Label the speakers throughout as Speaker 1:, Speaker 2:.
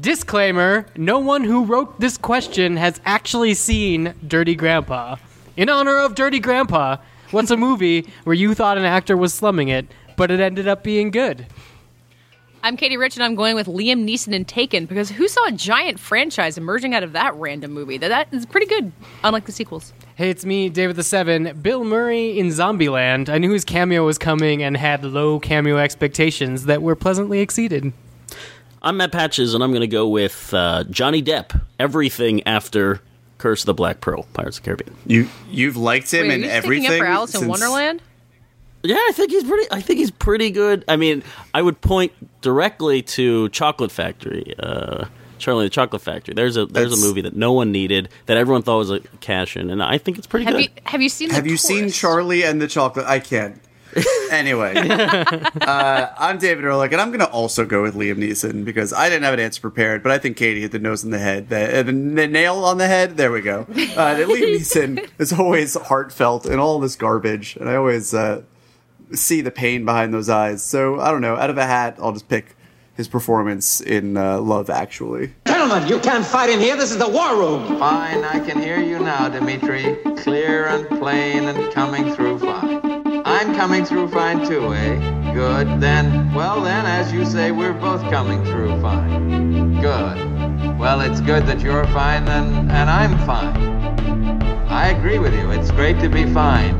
Speaker 1: Disclaimer No one who wrote this question has actually seen Dirty Grandpa. In honor of Dirty Grandpa, what's a movie where you thought an actor was slumming it, but it ended up being good?
Speaker 2: I'm Katie Rich, and I'm going with Liam Neeson and Taken because who saw a giant franchise emerging out of that random movie? That that is pretty good, unlike the sequels.
Speaker 1: Hey, it's me, David the Seven. Bill Murray in Zombieland. I knew his cameo was coming and had low cameo expectations that were pleasantly exceeded.
Speaker 3: I'm Matt Patches, and I'm going to go with uh, Johnny Depp. Everything after Curse of the Black Pearl, Pirates of the Caribbean.
Speaker 4: You you've liked him
Speaker 2: Wait, are
Speaker 4: in
Speaker 2: you
Speaker 4: everything.
Speaker 2: sticking up for Alice in Wonderland?
Speaker 3: Yeah, I think he's pretty. I think he's pretty good. I mean, I would point directly to Chocolate Factory, uh, Charlie the Chocolate Factory. There's a there's
Speaker 4: That's-
Speaker 3: a movie that no one needed that everyone thought was a cash in, and I think it's pretty
Speaker 2: Have
Speaker 3: good.
Speaker 2: you have you seen? The
Speaker 4: Have you seen Charlie and the Chocolate? I can't. anyway, uh, I'm David Ehrlich, and I'm going to also go with Liam Neeson because I didn't have an answer prepared, but I think Katie hit the nose in the head. The, uh, the, the nail on the head. There we go. Uh, that Liam Neeson is always heartfelt in all this garbage, and I always uh, see the pain behind those eyes. So I don't know. Out of a hat, I'll just pick his performance in uh, Love Actually.
Speaker 5: Gentlemen, you can't fight in here. This is the war room.
Speaker 6: Fine, I can hear you now, Dimitri. Clear and plain and coming through fine. I'm coming through fine too, eh? Good. Then, well then, as you say, we're both coming through fine. Good. Well, it's good that you're fine and, and I'm fine. I agree with you. It's great to be fine.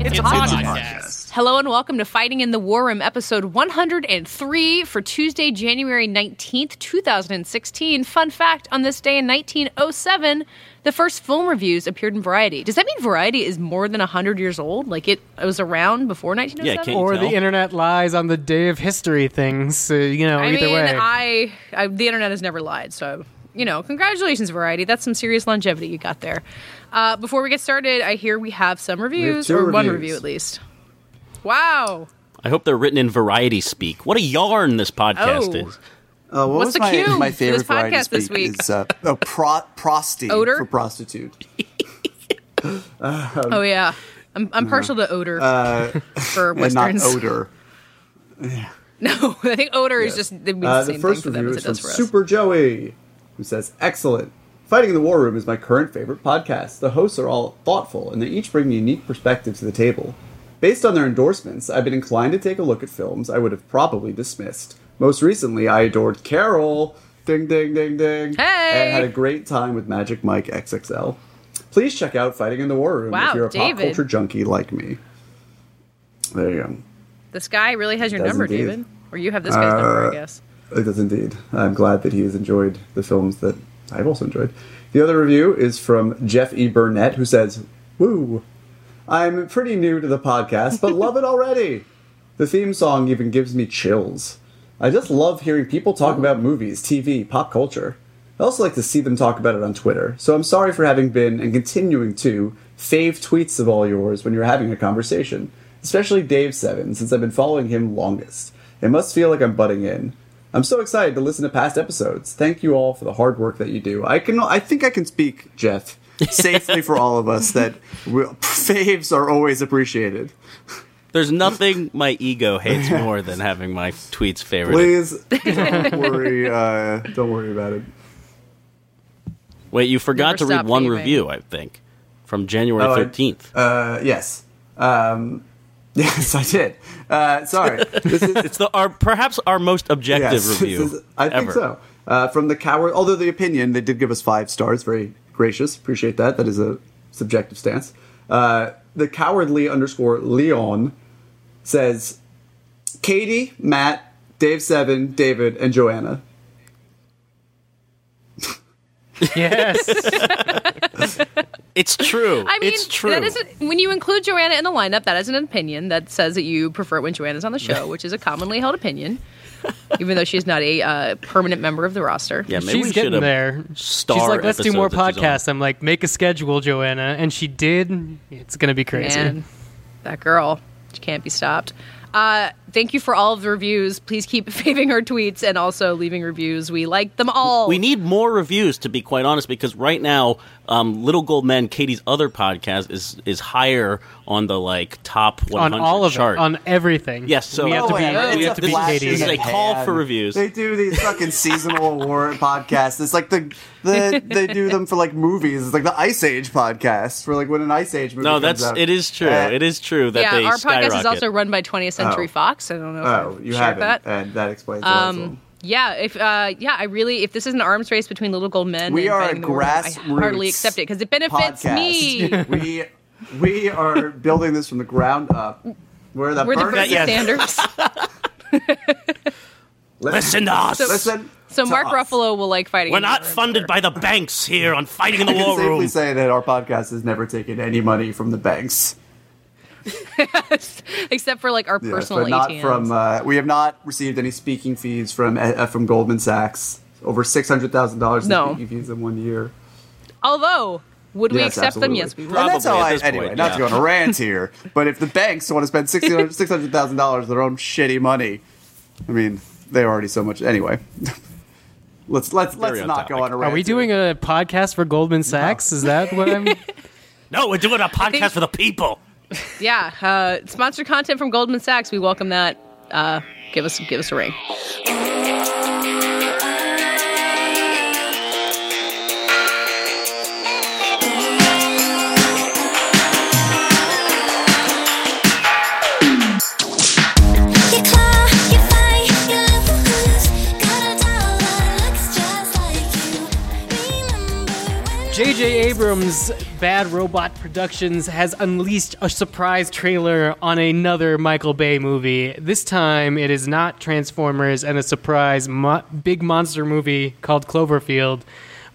Speaker 2: It's, a podcast. Hello and welcome to Fighting in the War Room, episode 103 for Tuesday, January 19th, 2016. Fun fact on this day in 1907, the first film reviews appeared in Variety. Does that mean Variety is more than 100 years old? Like it, it was around before 1907?
Speaker 3: Yeah, can't
Speaker 1: Or
Speaker 3: tell?
Speaker 1: the internet lies on the day of history things. So, you know,
Speaker 2: I
Speaker 1: either
Speaker 2: mean,
Speaker 1: way.
Speaker 2: I, I the internet has never lied, so you know, congratulations, Variety. That's some serious longevity you got there. Uh, before we get started, I hear we have some reviews,
Speaker 4: two
Speaker 2: or one review at least. Wow.
Speaker 3: I hope they're written in variety speak. What a yarn this podcast
Speaker 2: Oh.
Speaker 3: is.
Speaker 4: Uh, what
Speaker 2: What's
Speaker 4: was
Speaker 2: the
Speaker 4: my,
Speaker 2: cue
Speaker 4: my
Speaker 2: for
Speaker 4: favorite
Speaker 2: this
Speaker 4: variety
Speaker 2: podcast this week?
Speaker 4: Is, uh, oh, pro- prosty
Speaker 2: Oater?
Speaker 4: for prostitute.
Speaker 2: Oh yeah, I'm I'm partial to oater for
Speaker 4: and not
Speaker 2: westerns.
Speaker 4: oater.
Speaker 2: No, I think oater is just it means
Speaker 4: Uh,
Speaker 2: the
Speaker 4: the
Speaker 2: same
Speaker 4: first
Speaker 2: thing for them
Speaker 4: review
Speaker 2: as
Speaker 4: is
Speaker 2: it
Speaker 4: from
Speaker 2: does for us.
Speaker 4: Super Joey, who says, "Excellent. Fighting in the War Room is my current favorite podcast. The hosts are all thoughtful, and they each bring a unique perspective to the table. Based on their endorsements, I've been inclined to take a look at films I would have probably dismissed. Most recently, I adored Carol, ding ding ding ding,
Speaker 2: Hey!
Speaker 4: and had a great time with Magic Mike XXL. Please check out Fighting in the War Room
Speaker 2: Wow,
Speaker 4: if you're a pop culture junkie like me." There you go.
Speaker 2: This guy really has your number,
Speaker 4: indeed.
Speaker 2: David, or you have this guy's number, I uh, guess.
Speaker 4: It does indeed. I'm glad that he has enjoyed the films that I've also enjoyed. The other review is from Jeff E. Burnett, who says, Woo! I'm pretty new to the podcast, but love it already. The theme song even gives me chills. I just love hearing people talk about movies, TV, pop culture. I also like to see them talk about it on Twitter, so I'm sorry for having been and continuing to fave tweets of all yours when you're having a conversation, especially Dave Seven, since I've been following him longest. It must feel like I'm butting in. I'm so excited to listen to past episodes. Thank you all for the hard work that you do. I can, I think I can speak, Jeff, safely for all of us that we, faves are always appreciated.
Speaker 3: There's nothing my ego hates more than having my tweets favorited.
Speaker 4: Please don't worry. Uh, don't worry about it.
Speaker 3: Wait, you forgot
Speaker 2: Never
Speaker 3: to read one
Speaker 2: faving.
Speaker 3: review, I think, from January
Speaker 4: Oh, I-
Speaker 3: 13th.
Speaker 4: Uh, yes. Um, yes, I did. Uh, sorry. This is,
Speaker 3: it's the our perhaps our most objective
Speaker 4: yes,
Speaker 3: review.
Speaker 4: is- I think so. Uh, from the coward, although the opinion they did give us five stars, very gracious. Appreciate that. That is a subjective stance. Uh, the cowardly underscore Leon says, Katie, Matt, Dave Seven, David, and Joanna.
Speaker 1: yes.
Speaker 3: It's true.
Speaker 2: I mean,
Speaker 3: it's true.
Speaker 2: that isn't when you include Joanna in the lineup. That is an opinion that says that you prefer it when Joanna's on the show, which is a commonly held opinion, even though she's not a uh, permanent member of the roster.
Speaker 3: yeah, maybe
Speaker 1: She's
Speaker 3: we
Speaker 1: getting there.
Speaker 3: Star
Speaker 1: She's like, let's do more
Speaker 3: episodes that she's on.
Speaker 1: podcasts. I'm like, make a schedule, Joanna. And she did. It's going to be crazy.
Speaker 2: Man, that girl, she can't be stopped. Uh, thank you for all of the reviews. Please keep faving our tweets and also leaving reviews. We like them all.
Speaker 3: We need more reviews, to be quite honest, because right now, um, Little Gold Men, Katie's other podcast, is is higher on the like top 100
Speaker 1: on all of
Speaker 3: chart.
Speaker 1: it, on everything.
Speaker 3: Yes, so-
Speaker 1: we have to
Speaker 3: Oh,
Speaker 1: be.
Speaker 3: wait,
Speaker 1: we have
Speaker 3: a
Speaker 1: to be Katie.
Speaker 3: in the
Speaker 4: They
Speaker 3: a call for reviews.
Speaker 4: They do these fucking seasonal award podcasts. It's like the, the they do them for like movies. It's like the Ice Age podcast for like when an Ice Age movie.
Speaker 3: no,
Speaker 4: comes
Speaker 3: that's
Speaker 4: out.
Speaker 3: it is true.
Speaker 4: Uh,
Speaker 3: it is true that
Speaker 2: yeah,
Speaker 3: they
Speaker 2: our podcast is also run by 20th Century
Speaker 4: Oh.
Speaker 2: Fox. I don't know.
Speaker 4: Oh,
Speaker 2: I've
Speaker 4: you haven't,
Speaker 2: that.
Speaker 4: and that explains. Um,
Speaker 2: Um, yeah, if uh, yeah, I really if this is an arms race between Little Gold Men,
Speaker 4: We
Speaker 2: and
Speaker 4: are a
Speaker 2: Fighting the World, I
Speaker 4: grassroots
Speaker 2: hardly accept it because it benefits me.
Speaker 4: we we are building this from the ground up. We're the
Speaker 2: We're the
Speaker 4: perfect-
Speaker 2: Bernie
Speaker 3: yes.
Speaker 2: Sanders.
Speaker 3: Listen to us.
Speaker 4: Listen.
Speaker 2: So
Speaker 4: to
Speaker 2: Mark
Speaker 4: us.
Speaker 2: Ruffalo will like fighting.
Speaker 3: We're not funded by the banks here on Fighting in the
Speaker 4: I can
Speaker 3: War
Speaker 4: safely
Speaker 3: Room.
Speaker 4: say that our podcast has never taken any money from the banks.
Speaker 2: Except for like our
Speaker 4: Yes,
Speaker 2: personal
Speaker 4: but not
Speaker 2: ATMs.
Speaker 4: from. Uh, we have not received any speaking fees from uh, from Goldman Sachs. Over six hundred thousand dollars in
Speaker 2: No.
Speaker 4: speaking fees in one year.
Speaker 2: Although, would we
Speaker 4: Yes,
Speaker 2: accept them? Yes, we would.
Speaker 3: Probably
Speaker 4: and that's how
Speaker 3: at
Speaker 4: I.
Speaker 3: this
Speaker 4: Anyway,
Speaker 3: point,
Speaker 4: not
Speaker 3: yeah.
Speaker 4: to go on a rant here, but if the banks want to spend six hundred thousand dollars of their own shitty money, I mean, they're already so much anyway. let's let's let's
Speaker 3: Very on
Speaker 4: not go on a rant.
Speaker 1: Are we
Speaker 4: here.
Speaker 1: doing a podcast for Goldman Sachs? Is that what I'm?
Speaker 3: No, we're doing a podcast
Speaker 2: think-
Speaker 3: for the people.
Speaker 2: Yeah, uh, sponsored content from Goldman Sachs. We welcome that. Uh, give us give us a ring.
Speaker 1: J.J. Abrams' Bad Robot Productions has unleashed a surprise trailer on another Michael Bay movie. This time, it is not Transformers and a surprise mo- big monster movie called Cloverfield,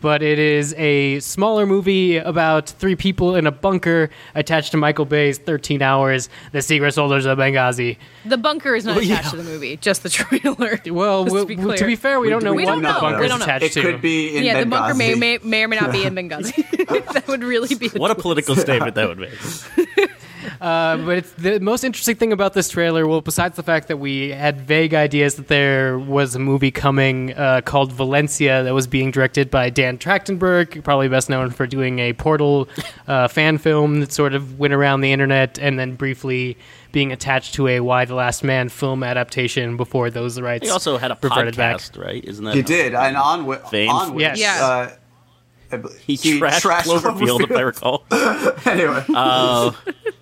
Speaker 1: but it is a smaller movie about three people in a bunker attached to Michael Bay's 13 Hours, The Secret Soldiers of Benghazi.
Speaker 2: The bunker is not attached to the movie, just the trailer.
Speaker 1: Well,
Speaker 2: Just
Speaker 1: we-
Speaker 2: to be
Speaker 1: to, be fair, we, don't know
Speaker 2: We
Speaker 1: what
Speaker 2: don't
Speaker 1: the
Speaker 2: know.
Speaker 1: bunker is
Speaker 2: don't know.
Speaker 1: attached
Speaker 4: It
Speaker 1: to.
Speaker 4: could be in
Speaker 2: yeah, the bunker may, may may or may not be in Benghazi. that would really be the
Speaker 3: What a political statement that would make.
Speaker 1: Uh, but it's the most interesting thing about this trailer. Well, besides the fact that we had vague ideas that there was a movie coming uh, called Valencia that was being directed by Dan Trachtenberg, probably best known for doing a Portal uh, fan film that sort of went around the internet and then briefly being attached to a Y the Last Man film adaptation before those rights
Speaker 3: He also had a
Speaker 1: reverted back.
Speaker 3: right? Isn't that
Speaker 4: He did, and on with
Speaker 3: Fame?
Speaker 4: on with,
Speaker 1: Yes.
Speaker 2: Yeah.
Speaker 4: Uh, I bel-
Speaker 3: He, trashed, Cloverfield, if I recall.
Speaker 4: anyway, uh,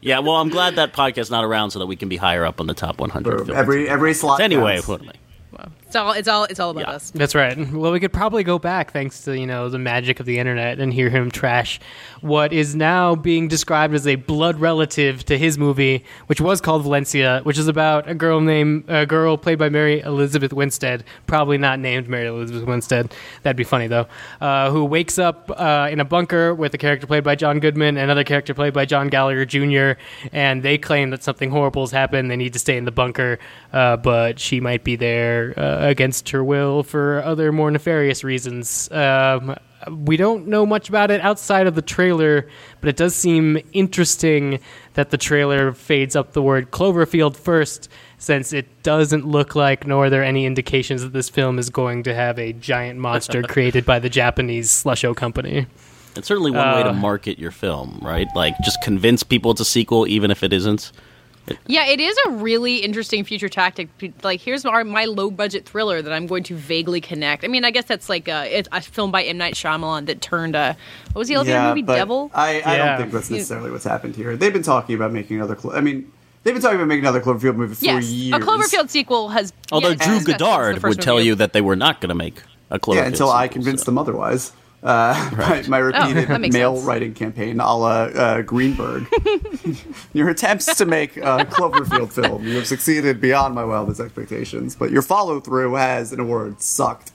Speaker 3: yeah, well, I'm glad that podcast's not around so that we can be higher up on the top 100.
Speaker 4: every every slot.
Speaker 3: anyway,
Speaker 4: counts.
Speaker 3: what am I?
Speaker 2: It's all it's all it's all about
Speaker 3: Yeah.
Speaker 2: us.
Speaker 1: That's right. Well, we could probably go back thanks to you know the magic of the internet and hear him trash what is now being described as a blood relative to his movie, which was called Valencia, which is about a girl named a girl played by Mary Elizabeth Winstead, probably not named Mary Elizabeth Winstead. That'd be funny though. Uh, who wakes up uh, in a bunker with a character played by John Goodman, and another character played by John Gallagher Jr., and they claim that something horrible has happened. They need to stay in the bunker, uh, but she might be there uh, against her will for other more nefarious reasons. Um, we don't know much about it outside of the trailer, but it does seem interesting that the trailer fades up the word Cloverfield first, since it doesn't look like, nor are there any indications that this film is going to have a giant monster created by the Japanese Slusho company.
Speaker 3: It's certainly one way to
Speaker 1: Uh,
Speaker 3: market your film, right? Like, just convince people it's a sequel, even if it isn't.
Speaker 2: Yeah, it is a really interesting future tactic. Like, here's our, my low budget thriller that I'm going to vaguely connect. I mean, I guess that's like a, it's a film by M Night Shyamalan that turned a what was the other movie? Devil.
Speaker 4: I, I
Speaker 1: Yeah.
Speaker 4: don't think that's necessarily what's happened here. They've been talking about making another. Clo- I mean, they've been talking about making another Cloverfield movie for
Speaker 2: yes,
Speaker 4: years.
Speaker 2: a Cloverfield sequel has.
Speaker 3: Although
Speaker 2: yeah, it's
Speaker 3: Drew
Speaker 2: discussed since the
Speaker 3: Goddard would tell
Speaker 2: movie.
Speaker 3: you that they were not going to make a Cloverfield
Speaker 4: Yeah, until I convinced
Speaker 3: so-
Speaker 4: them otherwise. Uh, my, my repeated
Speaker 2: Oh,
Speaker 4: mail
Speaker 2: sense.
Speaker 4: writing campaign, a la uh, Greenberg. your attempts to make a Cloverfield film, you have succeeded beyond my wildest expectations. But your follow through has, in a word, sucked.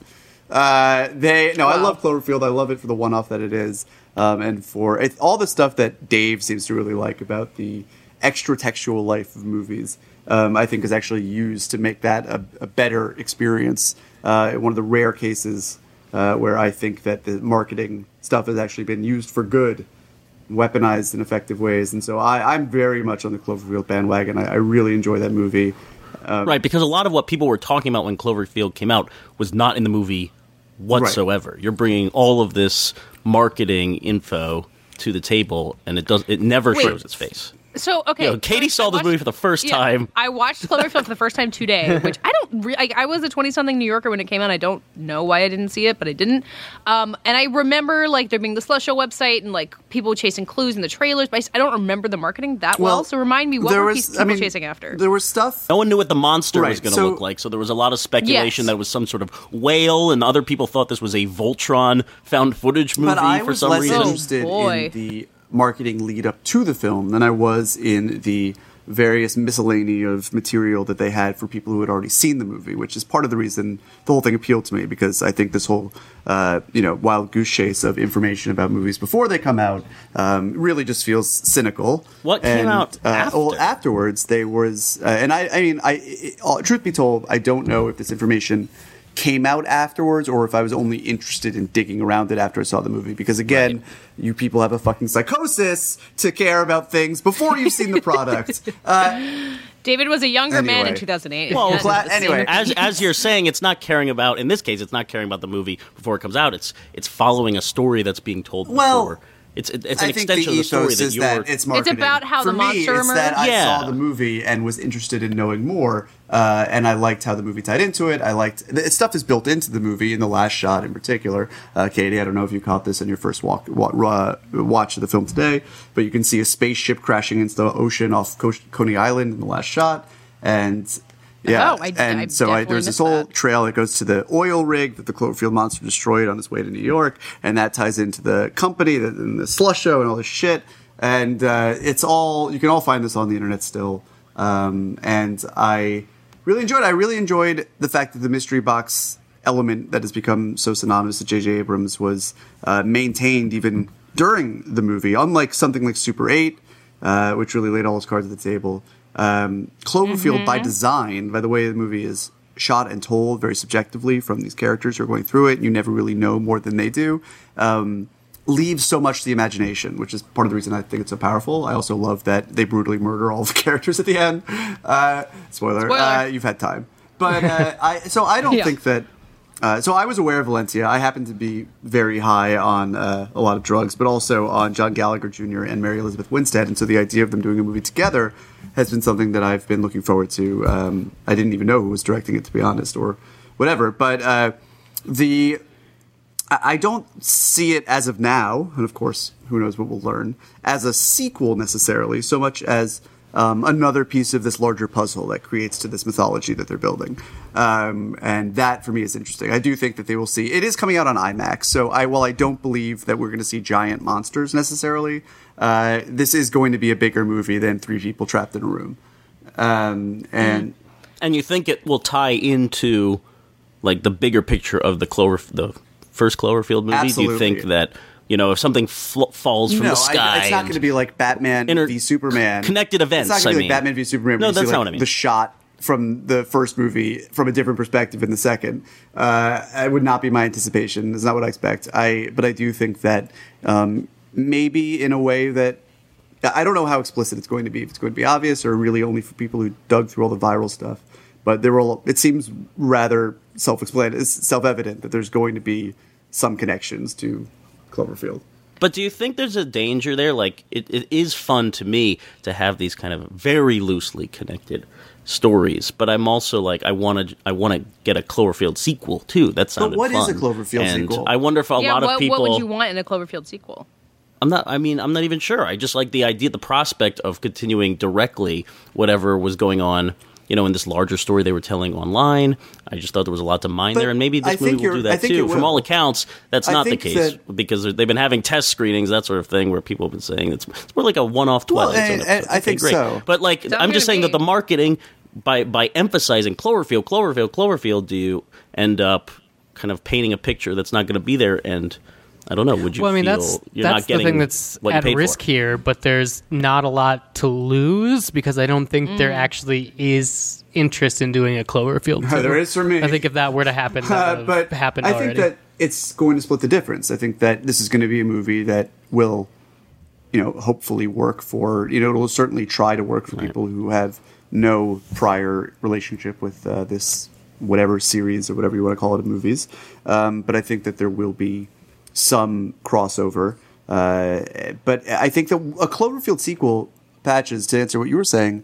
Speaker 4: Uh, they no, I love Cloverfield. I love it for the one off that it is, um, and for it, all the stuff that Dave seems to really like about the extra textual life of movies. Um, I think is actually used to make that a, a better experience. Uh, one of the rare cases uh, where I think that the marketing stuff has actually been used for good weaponized in effective ways. And so I, I'm very much on the Cloverfield bandwagon. I, I really enjoy that movie.
Speaker 3: right, because a lot of what people were talking about when Cloverfield came out was not in the movie whatsoever. You're bringing all of this marketing info to the table, and it does it never
Speaker 2: Wait.
Speaker 3: shows its face.
Speaker 2: So okay,
Speaker 3: You know, Katie
Speaker 2: I
Speaker 3: saw this movie for the first
Speaker 2: yeah,
Speaker 3: time.
Speaker 2: I watched Cloverfield for the first time today, which I don't. Re- like, I was a twenty-something New Yorker when it came out. I don't know why I didn't see it, but I didn't. Um, and I remember like there being the Slusho website and like people chasing clues in the trailers, but I s- I don't remember the marketing that well. so remind me what
Speaker 4: there
Speaker 2: were
Speaker 4: was-
Speaker 2: pe-
Speaker 4: I
Speaker 2: people
Speaker 4: mean,
Speaker 2: chasing after?
Speaker 4: There was stuff
Speaker 3: No one knew what the monster was going to
Speaker 4: so-
Speaker 3: look like, so there was a lot of speculation
Speaker 2: Yes.
Speaker 3: that it was some sort of whale, and other people thought this was a Voltron found footage movie
Speaker 4: but I
Speaker 3: for
Speaker 4: was
Speaker 3: some
Speaker 4: less
Speaker 3: reason.
Speaker 4: interested
Speaker 2: boy.
Speaker 4: in the marketing lead up to the film than I was in the various miscellany of material that they had for people who had already seen the movie, which is part of the reason the whole thing appealed to me because I think this whole uh, you know wild goose chase of information about movies before they come out um, really just feels cynical.
Speaker 3: What came
Speaker 4: And,
Speaker 3: out
Speaker 4: uh, Well, afterwards, they was, uh, and I, I mean, I, it, all- truth be told, I don't know if this information came out afterwards or if I was only interested in digging around it after I saw the movie. Because again, you people have a fucking psychosis to care about things before you've seen the product. uh,
Speaker 2: David was a younger man in two thousand eight.
Speaker 3: Well,
Speaker 4: Gla- anyway,
Speaker 3: as as you're saying, it's not caring about. In this case, it's not caring about the movie before it comes out. It's it's following a story that's being told
Speaker 4: Well,
Speaker 3: before. It's it's an
Speaker 4: I think
Speaker 3: extension
Speaker 4: the
Speaker 3: of the story
Speaker 4: ethos
Speaker 3: that
Speaker 4: is
Speaker 3: you're.
Speaker 4: that it's marketing.
Speaker 2: about how
Speaker 4: For
Speaker 2: the monster
Speaker 4: me, it's that I.
Speaker 3: Yeah.
Speaker 4: saw the movie and was interested in knowing more, uh, and I liked how the movie tied into it. I liked the stuff is built into the movie in the last shot in particular. Uh, Katie, I don't know if you caught this in your first walk, wa- uh, watch of the film today, but you can see a spaceship crashing into the ocean off Co- Coney Island in the last shot, and. Yeah,
Speaker 2: Oh, I-
Speaker 4: and
Speaker 2: I
Speaker 4: so I, there's this whole
Speaker 2: that.
Speaker 4: trail that goes to the oil rig that the Cloverfield monster destroyed on its way to New York, and that ties into the company the, and the Slusho and all this shit. And uh, it's all you can all find this on the internet still. Um, and I really enjoyed. it. I really enjoyed the fact that the mystery box element that has become so synonymous to J.J. Abrams was uh, maintained even during the movie, unlike something like Super Eight, uh, which really laid all its cards at the table. Um, Cloverfield, by design, by the way the movie is shot and told very subjectively from these characters who are going through it, you never really know more than they do. Um, leaves so much to the imagination, which is part of the reason I think it's so powerful. I also love that they brutally murder all the characters at the end. Uh, spoiler,
Speaker 2: Spoiler.
Speaker 4: Uh, you've had time, but uh, I so I don't
Speaker 2: Yeah.
Speaker 4: think that. Uh, so I was aware of Valencia. I happen to be very high on uh, a lot of drugs, but also on John Gallagher Jr. and Mary Elizabeth Winstead. And so the idea of them doing a movie together has been something that I've been looking forward to. Um, I didn't even know who was directing it, to be honest, or whatever. But uh, the I I don't see it as of now, and of course, who knows what we'll learn, as a sequel necessarily, so much as um, another piece of this larger puzzle that creates to this mythology that they're building. Um, and that for me is interesting. I do think that they will see. It is coming out on IMAX, so I while I don't believe that we're going to see giant monsters necessarily, uh, this is going to be a bigger movie than three people trapped in a room. Um, and
Speaker 3: and you think it will tie into like the bigger picture of the Clover the first Cloverfield movie? Do you think that you know if something fl- falls from
Speaker 4: no,
Speaker 3: the sky,
Speaker 4: I, it's not going to be like Batman
Speaker 3: Inter-
Speaker 4: v Superman.
Speaker 3: connected events,
Speaker 4: It's not going to be like Batman v Superman.
Speaker 3: No,
Speaker 4: you see,
Speaker 3: that's
Speaker 4: like,
Speaker 3: not what I mean.
Speaker 4: The shot from the first movie from a different perspective in the second. Uh, it would not be my anticipation. It's not what I expect. I, but I do think that um, maybe in a way that I don't know how explicit it's going to be. If it's going to be obvious or really only for people who dug through all the viral stuff. But there will. It seems rather self-explanatory, it's self-evident that there's going to be some connections to Cloverfield.
Speaker 3: But do you think there's a danger there? Like, it, it is fun to me to have these kind of very loosely connected stories, but I'm also like, I want to, I want to get a Cloverfield sequel too. That sounded
Speaker 4: what is
Speaker 3: fun.
Speaker 4: a Cloverfield
Speaker 3: and
Speaker 4: sequel?
Speaker 3: I wonder if a
Speaker 2: yeah,
Speaker 3: lot
Speaker 2: what,
Speaker 3: of people.
Speaker 2: what would you want in a Cloverfield sequel?
Speaker 3: I'm not. I mean, I'm not even sure. I just like the idea, the prospect of continuing directly whatever was going on. You know, in this larger story they were telling online. I just thought there was a lot to mine
Speaker 4: But
Speaker 3: there, and maybe this
Speaker 4: think
Speaker 3: movie will do that
Speaker 4: think
Speaker 3: too. From all accounts, that's
Speaker 4: I
Speaker 3: not the case
Speaker 4: that-
Speaker 3: because they've been having test screenings, that sort of thing, where people have been saying it's, it's more like a one-off
Speaker 4: Well,
Speaker 3: Twilight Zone
Speaker 4: eh, eh, and-
Speaker 3: and.
Speaker 4: I
Speaker 3: Okay,
Speaker 4: think
Speaker 3: great.
Speaker 4: so.
Speaker 3: But like,
Speaker 2: Sounds
Speaker 3: I'm just
Speaker 2: good to
Speaker 3: saying
Speaker 2: me.
Speaker 3: that the marketing by by emphasizing Cloverfield, Cloverfield, Cloverfield, do you end up kind of painting a picture that's not going to be there and. I don't know. Would you
Speaker 1: well, I mean,
Speaker 3: feel
Speaker 1: that's
Speaker 3: you're
Speaker 1: that's
Speaker 3: not getting
Speaker 1: the thing that's at risk
Speaker 3: for?
Speaker 1: here. But there's not a lot to lose because I don't think there actually is interest in doing a Cloverfield. two.
Speaker 4: There is for me.
Speaker 1: I think if that were to happen,
Speaker 4: Uh, but
Speaker 1: have happened
Speaker 4: I
Speaker 1: already.
Speaker 4: think that it's going to split the difference. I think that this is going to be a movie that will you know, hopefully work for, you know, it'll certainly try to work for people who have no prior relationship with uh, this whatever series or whatever you want to call it in movies. Um, but I think that there will be some crossover. Uh, but I think that a Cloverfield sequel, Patches, to answer what you were saying,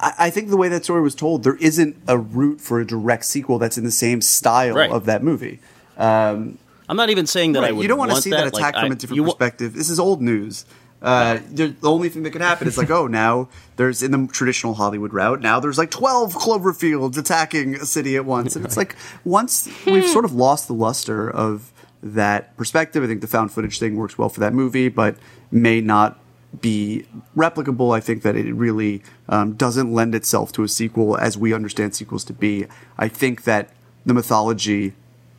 Speaker 4: I, I think the way that story was told, there isn't a route for a direct sequel that's in the same style
Speaker 3: Right.
Speaker 4: of that movie. Um,
Speaker 3: I'm not even saying that I
Speaker 4: Right,
Speaker 3: would.
Speaker 4: you don't want to see that,
Speaker 3: Like,
Speaker 4: attack
Speaker 3: I-
Speaker 4: from a different perspective. This is old news. Uh, the the only thing that could happen is like, oh, now there's in the traditional Hollywood route. Now there's like twelve Cloverfields attacking a city at once, and it's like once we've sort of lost the luster of that perspective. I think the found footage thing works well for that movie, but may not be replicable. I think that it really um, doesn't lend itself to a sequel as we understand sequels to be. I think that the mythology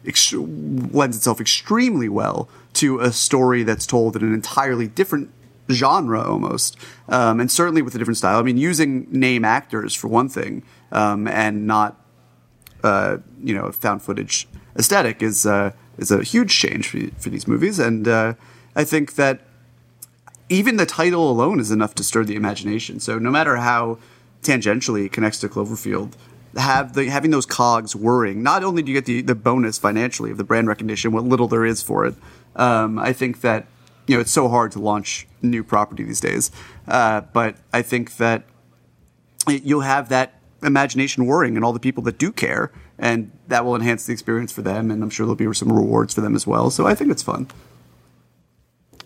Speaker 4: ex- lends itself extremely well to a story that's told in an entirely different genre almost um, and certainly with a different style i mean using name actors for one thing um, and not uh, you know found footage aesthetic is uh, is a huge change for, for these movies and uh, i think that even the title alone is enough to stir the imagination. So no matter how tangentially it connects to Cloverfield, have the having those cogs whirring. Not only do you get the the bonus financially of the brand recognition, what little there is for it. Um, I think that you know it's so hard to launch new property these days, uh, but I think that you'll have that imagination whirring and all the people that do care, and that will enhance the experience for them. And I'm sure there'll be some rewards for them as well. So I think it's fun.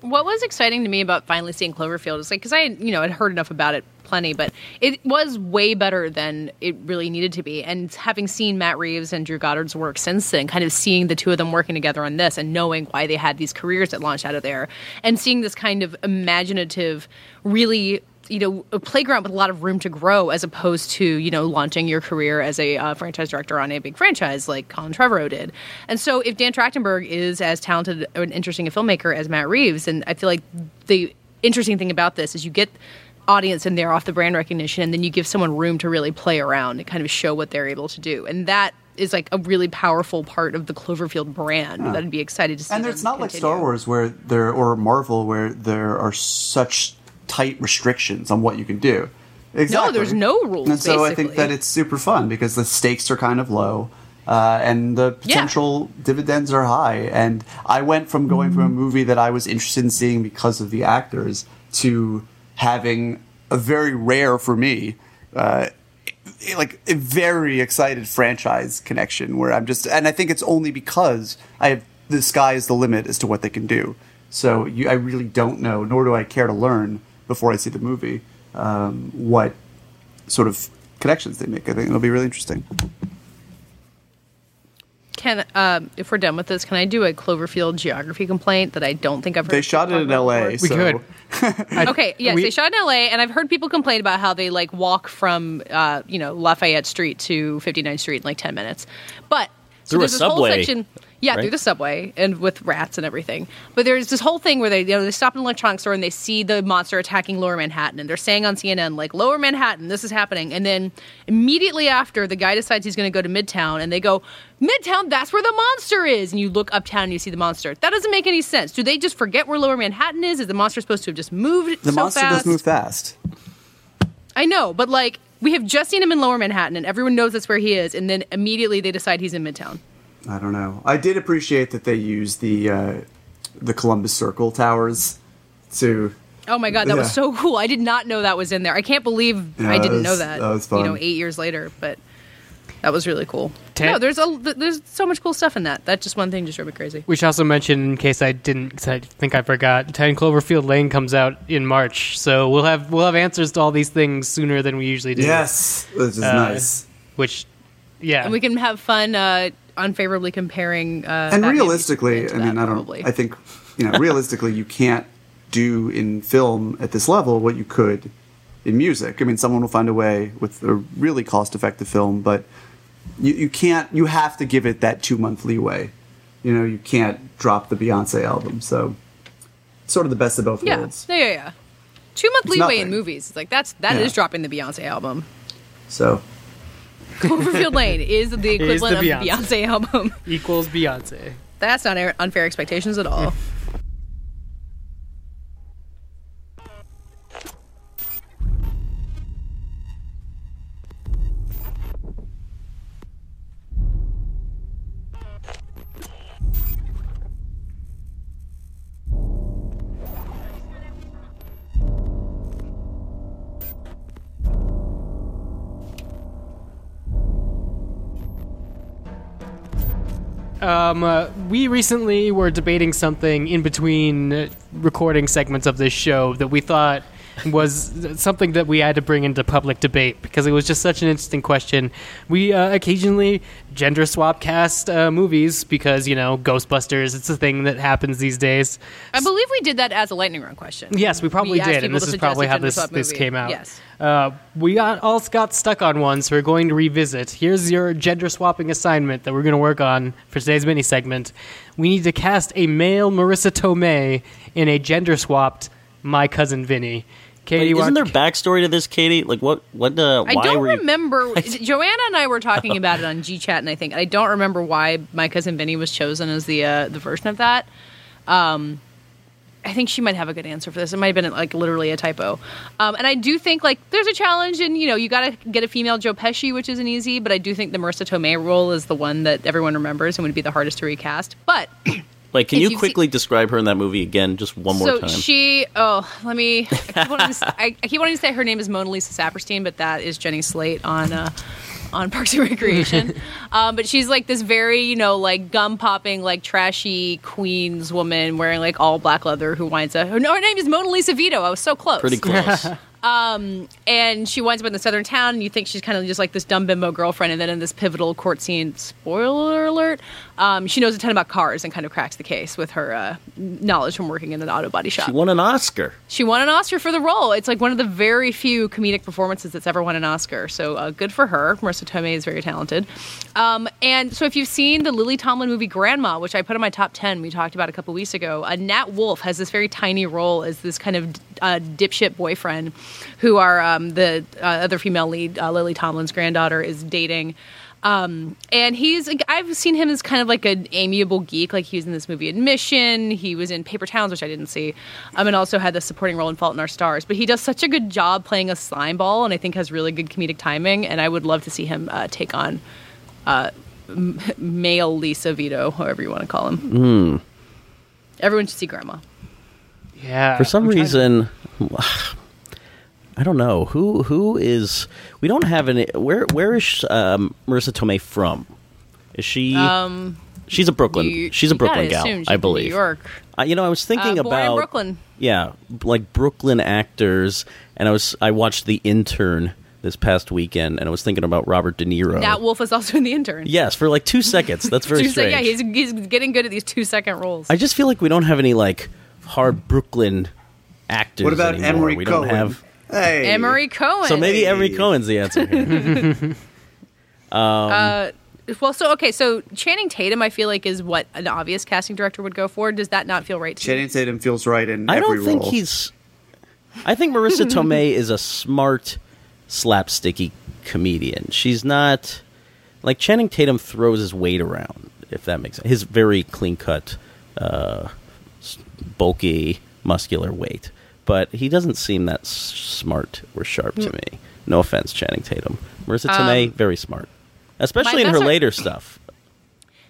Speaker 2: What was exciting to me about finally seeing Cloverfield is like because I you know had heard enough about it plenty, but it was way better than it really needed to be. And having seen Matt Reeves and Drew Goddard's work since then, kind of seeing the two of them working together on this and knowing why they had these careers that launched out of there, and seeing this kind of imaginative, really you know a playground with a lot of room to grow as opposed to you know launching your career as a uh, franchise director on a big franchise like Colin Trevorrow did. And so if Dan Trachtenberg is as talented and interesting a filmmaker as Matt Reeves, and I feel like the interesting thing about this is you get audience in there off the brand recognition and then you give someone room to really play around and kind of show what they're able to do. And that is like a really powerful part of the Cloverfield brand that I'd be excited to see.
Speaker 4: And it's not like. Star Wars where there or Marvel where there are such tight restrictions on what you can do. Exactly.
Speaker 2: there's no rules,
Speaker 4: And so I think that it's super fun because the stakes are kind of low. Uh, and the
Speaker 2: Yeah.
Speaker 4: potential dividends are high. And I went from going from a
Speaker 2: Mm-hmm.
Speaker 4: movie that I was interested in seeing because of the actors to having a very rare for me, uh, like a very excited franchise connection where I'm just, and I think it's only because I have the sky is the limit as to what they can do. So you, I really don't know, nor do I care to learn before I see the movie um, what sort of connections they make. I think it'll be really interesting.
Speaker 2: Can um, if we're done with this, can I do a Cloverfield geography complaint that I don't think I've heard
Speaker 4: They shot it in L.A.
Speaker 2: before?
Speaker 1: We
Speaker 4: so
Speaker 1: could. I-
Speaker 2: Okay, yes,
Speaker 1: we-
Speaker 2: they shot in LA, and I've heard people complain about how they like walk from uh, you know Lafayette Street to 59th Street in like 10 minutes. But so
Speaker 3: Through a
Speaker 2: there's this whole
Speaker 3: subway,
Speaker 2: section, yeah,
Speaker 3: right?
Speaker 2: through the subway and with rats and everything. But there's this whole thing where they you know they stop in an electronics store and they see the monster attacking Lower Manhattan, and they're saying on CNN like Lower Manhattan, this is happening, and then immediately after the guy decides he's going to go to Midtown, and they go Midtown, that's where the monster is, and you look uptown and you see the monster. That doesn't make any sense. Do they just forget where Lower Manhattan is? Is the monster supposed to have just moved
Speaker 4: the
Speaker 2: so
Speaker 4: monster
Speaker 2: fast?
Speaker 4: does move fast.
Speaker 2: I know, but like we have just seen him in Lower Manhattan, and everyone knows that's where he is, and then immediately they decide he's in Midtown.
Speaker 4: I don't know. I did appreciate that they used the uh, the Columbus Circle towers to.
Speaker 2: Oh my god, that
Speaker 4: Yeah.
Speaker 2: was so cool! I did not know that was in there. I can't believe
Speaker 4: Yeah,
Speaker 2: I didn't
Speaker 4: was-
Speaker 2: know that.
Speaker 4: that was fun.
Speaker 2: You
Speaker 4: fun.
Speaker 2: know, eight years later, but that was really cool.
Speaker 1: Ted-
Speaker 2: no, there's a there's so much cool stuff in that. That just one thing just drove me crazy.
Speaker 1: We should also mention, in case I didn't, because I think I forgot, Ten Cloverfield Lane comes out in March, so we'll have we'll have answers to all these things sooner than we usually do.
Speaker 4: Yes, which is
Speaker 1: Uh,
Speaker 4: nice.
Speaker 1: Which, yeah,
Speaker 2: And we can have fun uh, unfavorably comparing. Uh,
Speaker 4: and realistically, I mean,
Speaker 2: that,
Speaker 4: I don't.
Speaker 2: probably.
Speaker 4: I think you know, realistically, you can't do in film at this level what you could in music. I mean, someone will find a way with a really cost-effective film, but you, you can't. You have to give it that two-month leeway. You know, you can't drop the Beyonce album. So, sort of the best of both
Speaker 2: yeah,
Speaker 4: worlds.
Speaker 2: yeah, yeah, yeah. Two month leeway in movies. It's like that's that is
Speaker 4: Yeah.
Speaker 2: dropping the Beyonce album.
Speaker 4: So,
Speaker 2: Cloverfield Lane is the
Speaker 1: Is the
Speaker 2: equivalent of the.
Speaker 1: Beyonce
Speaker 2: album.
Speaker 1: equals Beyonce.
Speaker 2: That's not unfair expectations at all.
Speaker 1: Um, uh, we recently were debating something in between recording segments of this show that we thought was something that we had to bring into public debate because it was just such an interesting question. We uh, occasionally gender swap cast uh, movies because you know Ghostbusters. It's a thing that happens these days.
Speaker 2: I believe we did that as a lightning round question.
Speaker 1: Yes, we probably
Speaker 2: asked
Speaker 1: did, and this is probably how this this came out.
Speaker 2: Yes.
Speaker 1: Uh, we got, all got stuck on one, so we're going to revisit. Here's your gender swapping assignment that we're going to work on for today's mini segment. We need to cast a male Marisa Tomei in a gender swapped My Cousin Vinny. Katie,
Speaker 3: Wait, isn't there
Speaker 1: don't-
Speaker 3: backstory to this, Katie? Like what? What? Uh,
Speaker 2: I don't
Speaker 3: were you-
Speaker 2: remember. Joanna and I were talking about it on G Chat, and I think I don't remember why my cousin Vinny was chosen as the uh, the version of that. Um, I think she might have a good answer for this. It might have been like literally a typo. Um, and I do think like there's a challenge, and you know you got to get a female Joe Pesci, which isn't easy. But I do think the Marisa Tomei role is the one that everyone remembers and would be the hardest to recast. But
Speaker 3: Wait, can
Speaker 2: if
Speaker 3: you quickly describe her in that movie again, just one more
Speaker 2: so
Speaker 3: time?
Speaker 2: she, oh, let me. I keep, wanting to, I, I keep wanting to say her name is Mona Lisa Saperstein, but that is Jenny Slate on uh, on Parks and Recreation. um, but she's like this very, you know, like gum popping, like trashy Queens woman wearing like all black leather who winds up. No, her name is Mona Lisa Vito. I was so close.
Speaker 3: Pretty close.
Speaker 2: and she winds up in the southern town, and you think she's kind of just like this dumb bimbo girlfriend, and then in this pivotal court scene, spoiler alert, um, she knows a ton about cars and kind of cracks the case with her uh, knowledge from working in an auto body shop.
Speaker 3: she won an Oscar.
Speaker 2: She won an Oscar for the role. It's like one of the very few comedic performances that's ever won an Oscar. So uh, good for her. Marisa Tomei is very talented. Um, and so if you've seen the Lily Tomlin movie Grandma, which I put in my top 10, we talked about a couple weeks ago, uh, Nat Wolff has this very tiny role as this kind of uh, dipshit boyfriend who are um, the uh, other female lead, uh, Lily Tomlin's granddaughter, is dating. Um, and he's, I've seen him as kind of like an amiable geek. Like he was in this movie Admission. He was in Paper Towns, which I didn't see. Um, and also had the supporting role in Fault in Our Stars. But he does such a good job playing a slime ball and I think has really good comedic timing. And I would love to see him uh, take on uh, m- male Lisa Vito, however you want to call him. Everyone should see Grandma.
Speaker 1: Yeah.
Speaker 3: For some
Speaker 1: I'm to-
Speaker 3: reason, I don't know who who is. We don't have any. Where where is um, Marisa Tomei from? Is she?
Speaker 2: Um,
Speaker 3: she's a Brooklyn.
Speaker 2: you-
Speaker 3: she's a Brooklyn gal, I believe.
Speaker 2: New York.
Speaker 3: Uh, you know, I was thinking
Speaker 2: Uh, born in
Speaker 3: about
Speaker 2: Brooklyn.
Speaker 3: Yeah, like Brooklyn actors, and I was I watched The Intern this past weekend, and I was thinking about Robert De Niro.
Speaker 2: Nat Wolff is also in The Intern.
Speaker 3: yes, for like two seconds. That's very
Speaker 2: So
Speaker 3: strange.
Speaker 2: yeah, he's, he's getting good at these two second roles.
Speaker 3: I just feel like we don't have any like hard Brooklyn actors.
Speaker 4: What about
Speaker 3: anymore.
Speaker 4: Emery
Speaker 3: we
Speaker 4: Cohen?
Speaker 3: don't have.
Speaker 4: Hey,
Speaker 2: Emery Cohen.
Speaker 3: So maybe
Speaker 4: Hey.
Speaker 3: Emery Cohen's the answer. Here.
Speaker 2: Uh, well, so okay, so Channing Tatum, I feel like is what an obvious casting director would go for. Does that not feel right to you?
Speaker 4: Channing
Speaker 2: you?
Speaker 4: Tatum feels right in
Speaker 3: I
Speaker 4: every
Speaker 3: don't think
Speaker 4: role.
Speaker 3: he's. I think Marisa Tomei is a smart, slapsticky comedian. She's not like Channing Tatum throws his weight around. If that makes sense, his very clean cut, uh, bulky, muscular weight. But he doesn't seem that s- smart or sharp to me. No offense, Channing Tatum. Marisa Tomei, very smart, especially in
Speaker 2: best
Speaker 3: her
Speaker 2: ar-
Speaker 3: later stuff.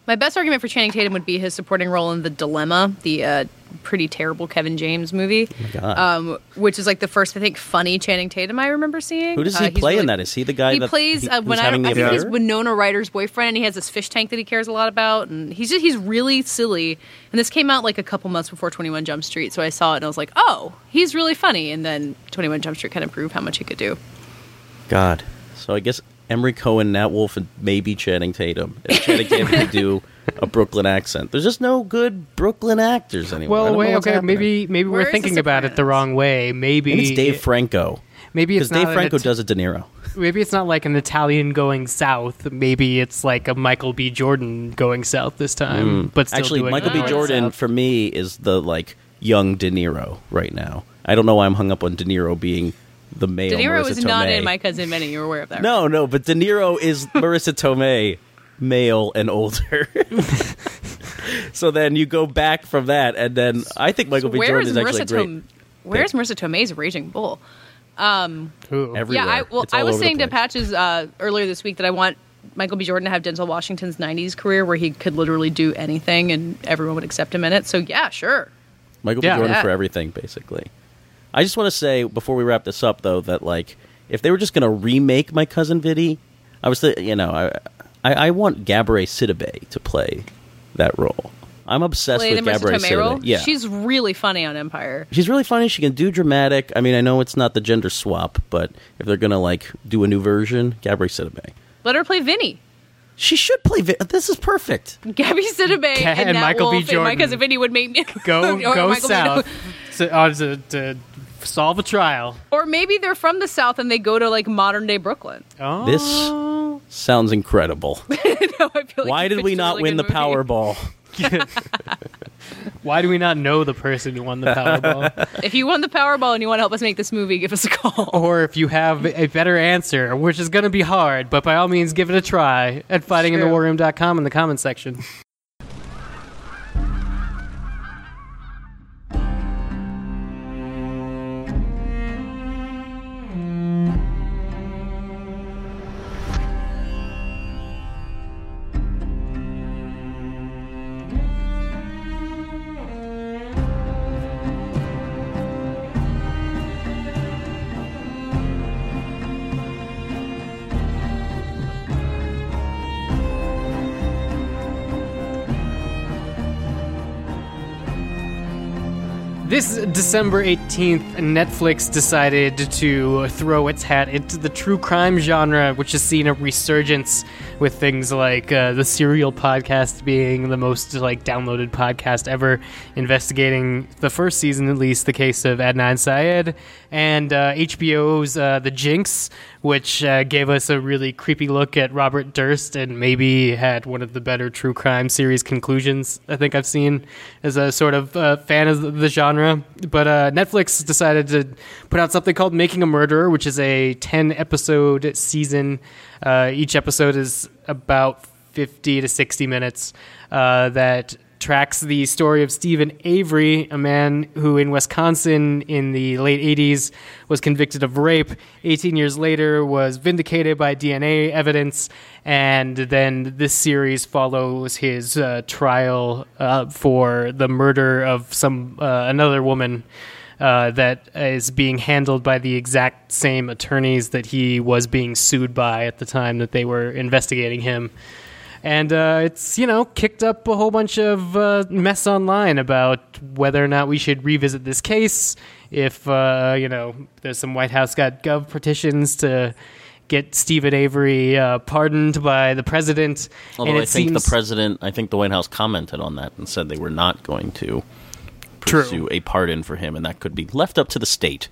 Speaker 2: My best argument for Channing Tatum would be his supporting role in The Dilemma, the uh, pretty terrible Kevin James movie,
Speaker 3: God.
Speaker 2: um, which is like the first, I think, funny Channing Tatum I remember seeing.
Speaker 3: Who does
Speaker 2: Uh,
Speaker 3: he
Speaker 2: he's
Speaker 3: play in that? Is he the guy
Speaker 2: he
Speaker 3: that
Speaker 2: plays
Speaker 3: he-
Speaker 2: uh, when I, I think he's? Winona Ryder's boyfriend, and he has this fish tank that he cares a lot about, and he's just he's really silly. And this came out like a couple months before Twenty One Jump Street, so I saw it and I was like, oh, he's really funny. And then Twenty One Jump Street kind of proved how much he could do.
Speaker 3: God. So I guess Emery Cohen, Nat Wolff, and maybe Channing Tatum. If Channing Tatum could do a Brooklyn accent. There's just no good Brooklyn actors anymore.
Speaker 1: Well, wait, okay,
Speaker 3: happening.
Speaker 1: maybe maybe
Speaker 2: Where
Speaker 1: we're thinking about it the wrong way. Maybe
Speaker 3: I think it's Dave Franco.
Speaker 1: Maybe
Speaker 3: Because
Speaker 1: it's not
Speaker 3: Dave Franco
Speaker 1: It-
Speaker 3: does a De Niro.
Speaker 1: Maybe it's not like an Italian going south. Maybe it's like a Michael B. Jordan going south this time. But still
Speaker 3: Mm. Actually,
Speaker 1: doing
Speaker 3: Michael B. Jordan
Speaker 1: south.
Speaker 3: for me is the like young De Niro right now. I don't know why I'm hung up on De Niro being the male.
Speaker 2: De Niro
Speaker 3: Marisa
Speaker 2: was not in My Cousin Vinny. You're aware of that? right?
Speaker 3: No, no, but De Niro is Marisa Tomei, male and older. so then you go back from that, and then I think Michael B. Jordan
Speaker 2: is
Speaker 3: is actually
Speaker 2: Marisa
Speaker 3: great.
Speaker 2: Tom- Where's Marisa Tomei's Raging Bull?
Speaker 1: Ooh.
Speaker 3: Everywhere.
Speaker 2: Yeah, I, well, I was saying to. Patches uh, earlier this week that I want Michael B. Jordan to have Denzel Washington's '90s career, where he could literally do anything and everyone would accept him in it. So yeah, sure.
Speaker 3: Michael
Speaker 1: Yeah.
Speaker 3: B. Jordan
Speaker 2: Yeah.
Speaker 3: for everything, basically. I just want to say before we wrap this up, though, that like if they were just going to remake my cousin Vidi, I was, th- you know, I, I I want Gabourey Sidibe to play that role. I'm obsessed
Speaker 2: Play
Speaker 3: with
Speaker 2: Marisa
Speaker 3: Gabrielle Sidibe. Yeah,
Speaker 2: she's really funny on Empire.
Speaker 3: she's really funny. She can do dramatic. I mean, I know it's not the gender swap, but if they're gonna like do a new version, Gabrielle Sidibe.
Speaker 2: Let her play Vinny.
Speaker 3: She should play. Vi- this is perfect.
Speaker 2: Gabby Sidibe
Speaker 1: Ca-
Speaker 2: and,
Speaker 1: and
Speaker 2: Nat
Speaker 1: Michael B.
Speaker 2: Wolff and my
Speaker 1: Jordan.
Speaker 2: cousin Vinny would make me
Speaker 1: Go
Speaker 2: or
Speaker 1: go
Speaker 2: Michael B.
Speaker 1: south to, uh, to, to solve a trial.
Speaker 2: Or maybe they're from the south and they go to like modern day Brooklyn.
Speaker 1: Oh,
Speaker 3: This sounds incredible.
Speaker 2: No, I feel like
Speaker 3: Why
Speaker 2: you
Speaker 3: did we not
Speaker 2: really
Speaker 3: win the
Speaker 2: movie.
Speaker 3: Powerball?
Speaker 1: Why do we not know the person who won the Powerball?
Speaker 2: If you won the Powerball and you want to help us make this movie, give us a call.
Speaker 1: or if you have a better answer, which is going to be hard, but by all means, give it a try at fightinginthewarroom.com in the comments section. This December 18th, Netflix decided to throw its hat into the true crime genre, which has seen a resurgence with things like uh, the Serial podcast being the most like downloaded podcast ever, investigating the first season at least the case of Adnan Syed, and uh, HBO's uh, The Jinx, which uh, gave us a really creepy look at Robert Durst and maybe had one of the better true crime series conclusions I think I've seen as a sort of uh, fan of the genre. But uh, Netflix decided to put out something called Making a Murderer, which is a 10 episode season. Each episode is about 50 to 60 minutes uh, that tracks the story of Steven Avery, a man who in Wisconsin in the late 80s was convicted of rape. 18 years later, was vindicated by DNA evidence, and then this series follows his uh, trial uh, for the murder of some uh, another woman. Uh, that is being handled by the exact same attorneys that he was being sued by at the time that they were investigating him and uh, it's you know kicked up a whole bunch of uh, mess online about whether or not we should revisit this case. If uh, you know, there's some White House got gov petitions to get Steven Avery uh, pardoned by the president.
Speaker 3: Although
Speaker 1: and
Speaker 3: I think
Speaker 1: seems,
Speaker 3: the president, I think the White House commented on that and said they were not going to
Speaker 1: True.
Speaker 3: pursue a pardon for him, and that could be left up to the state.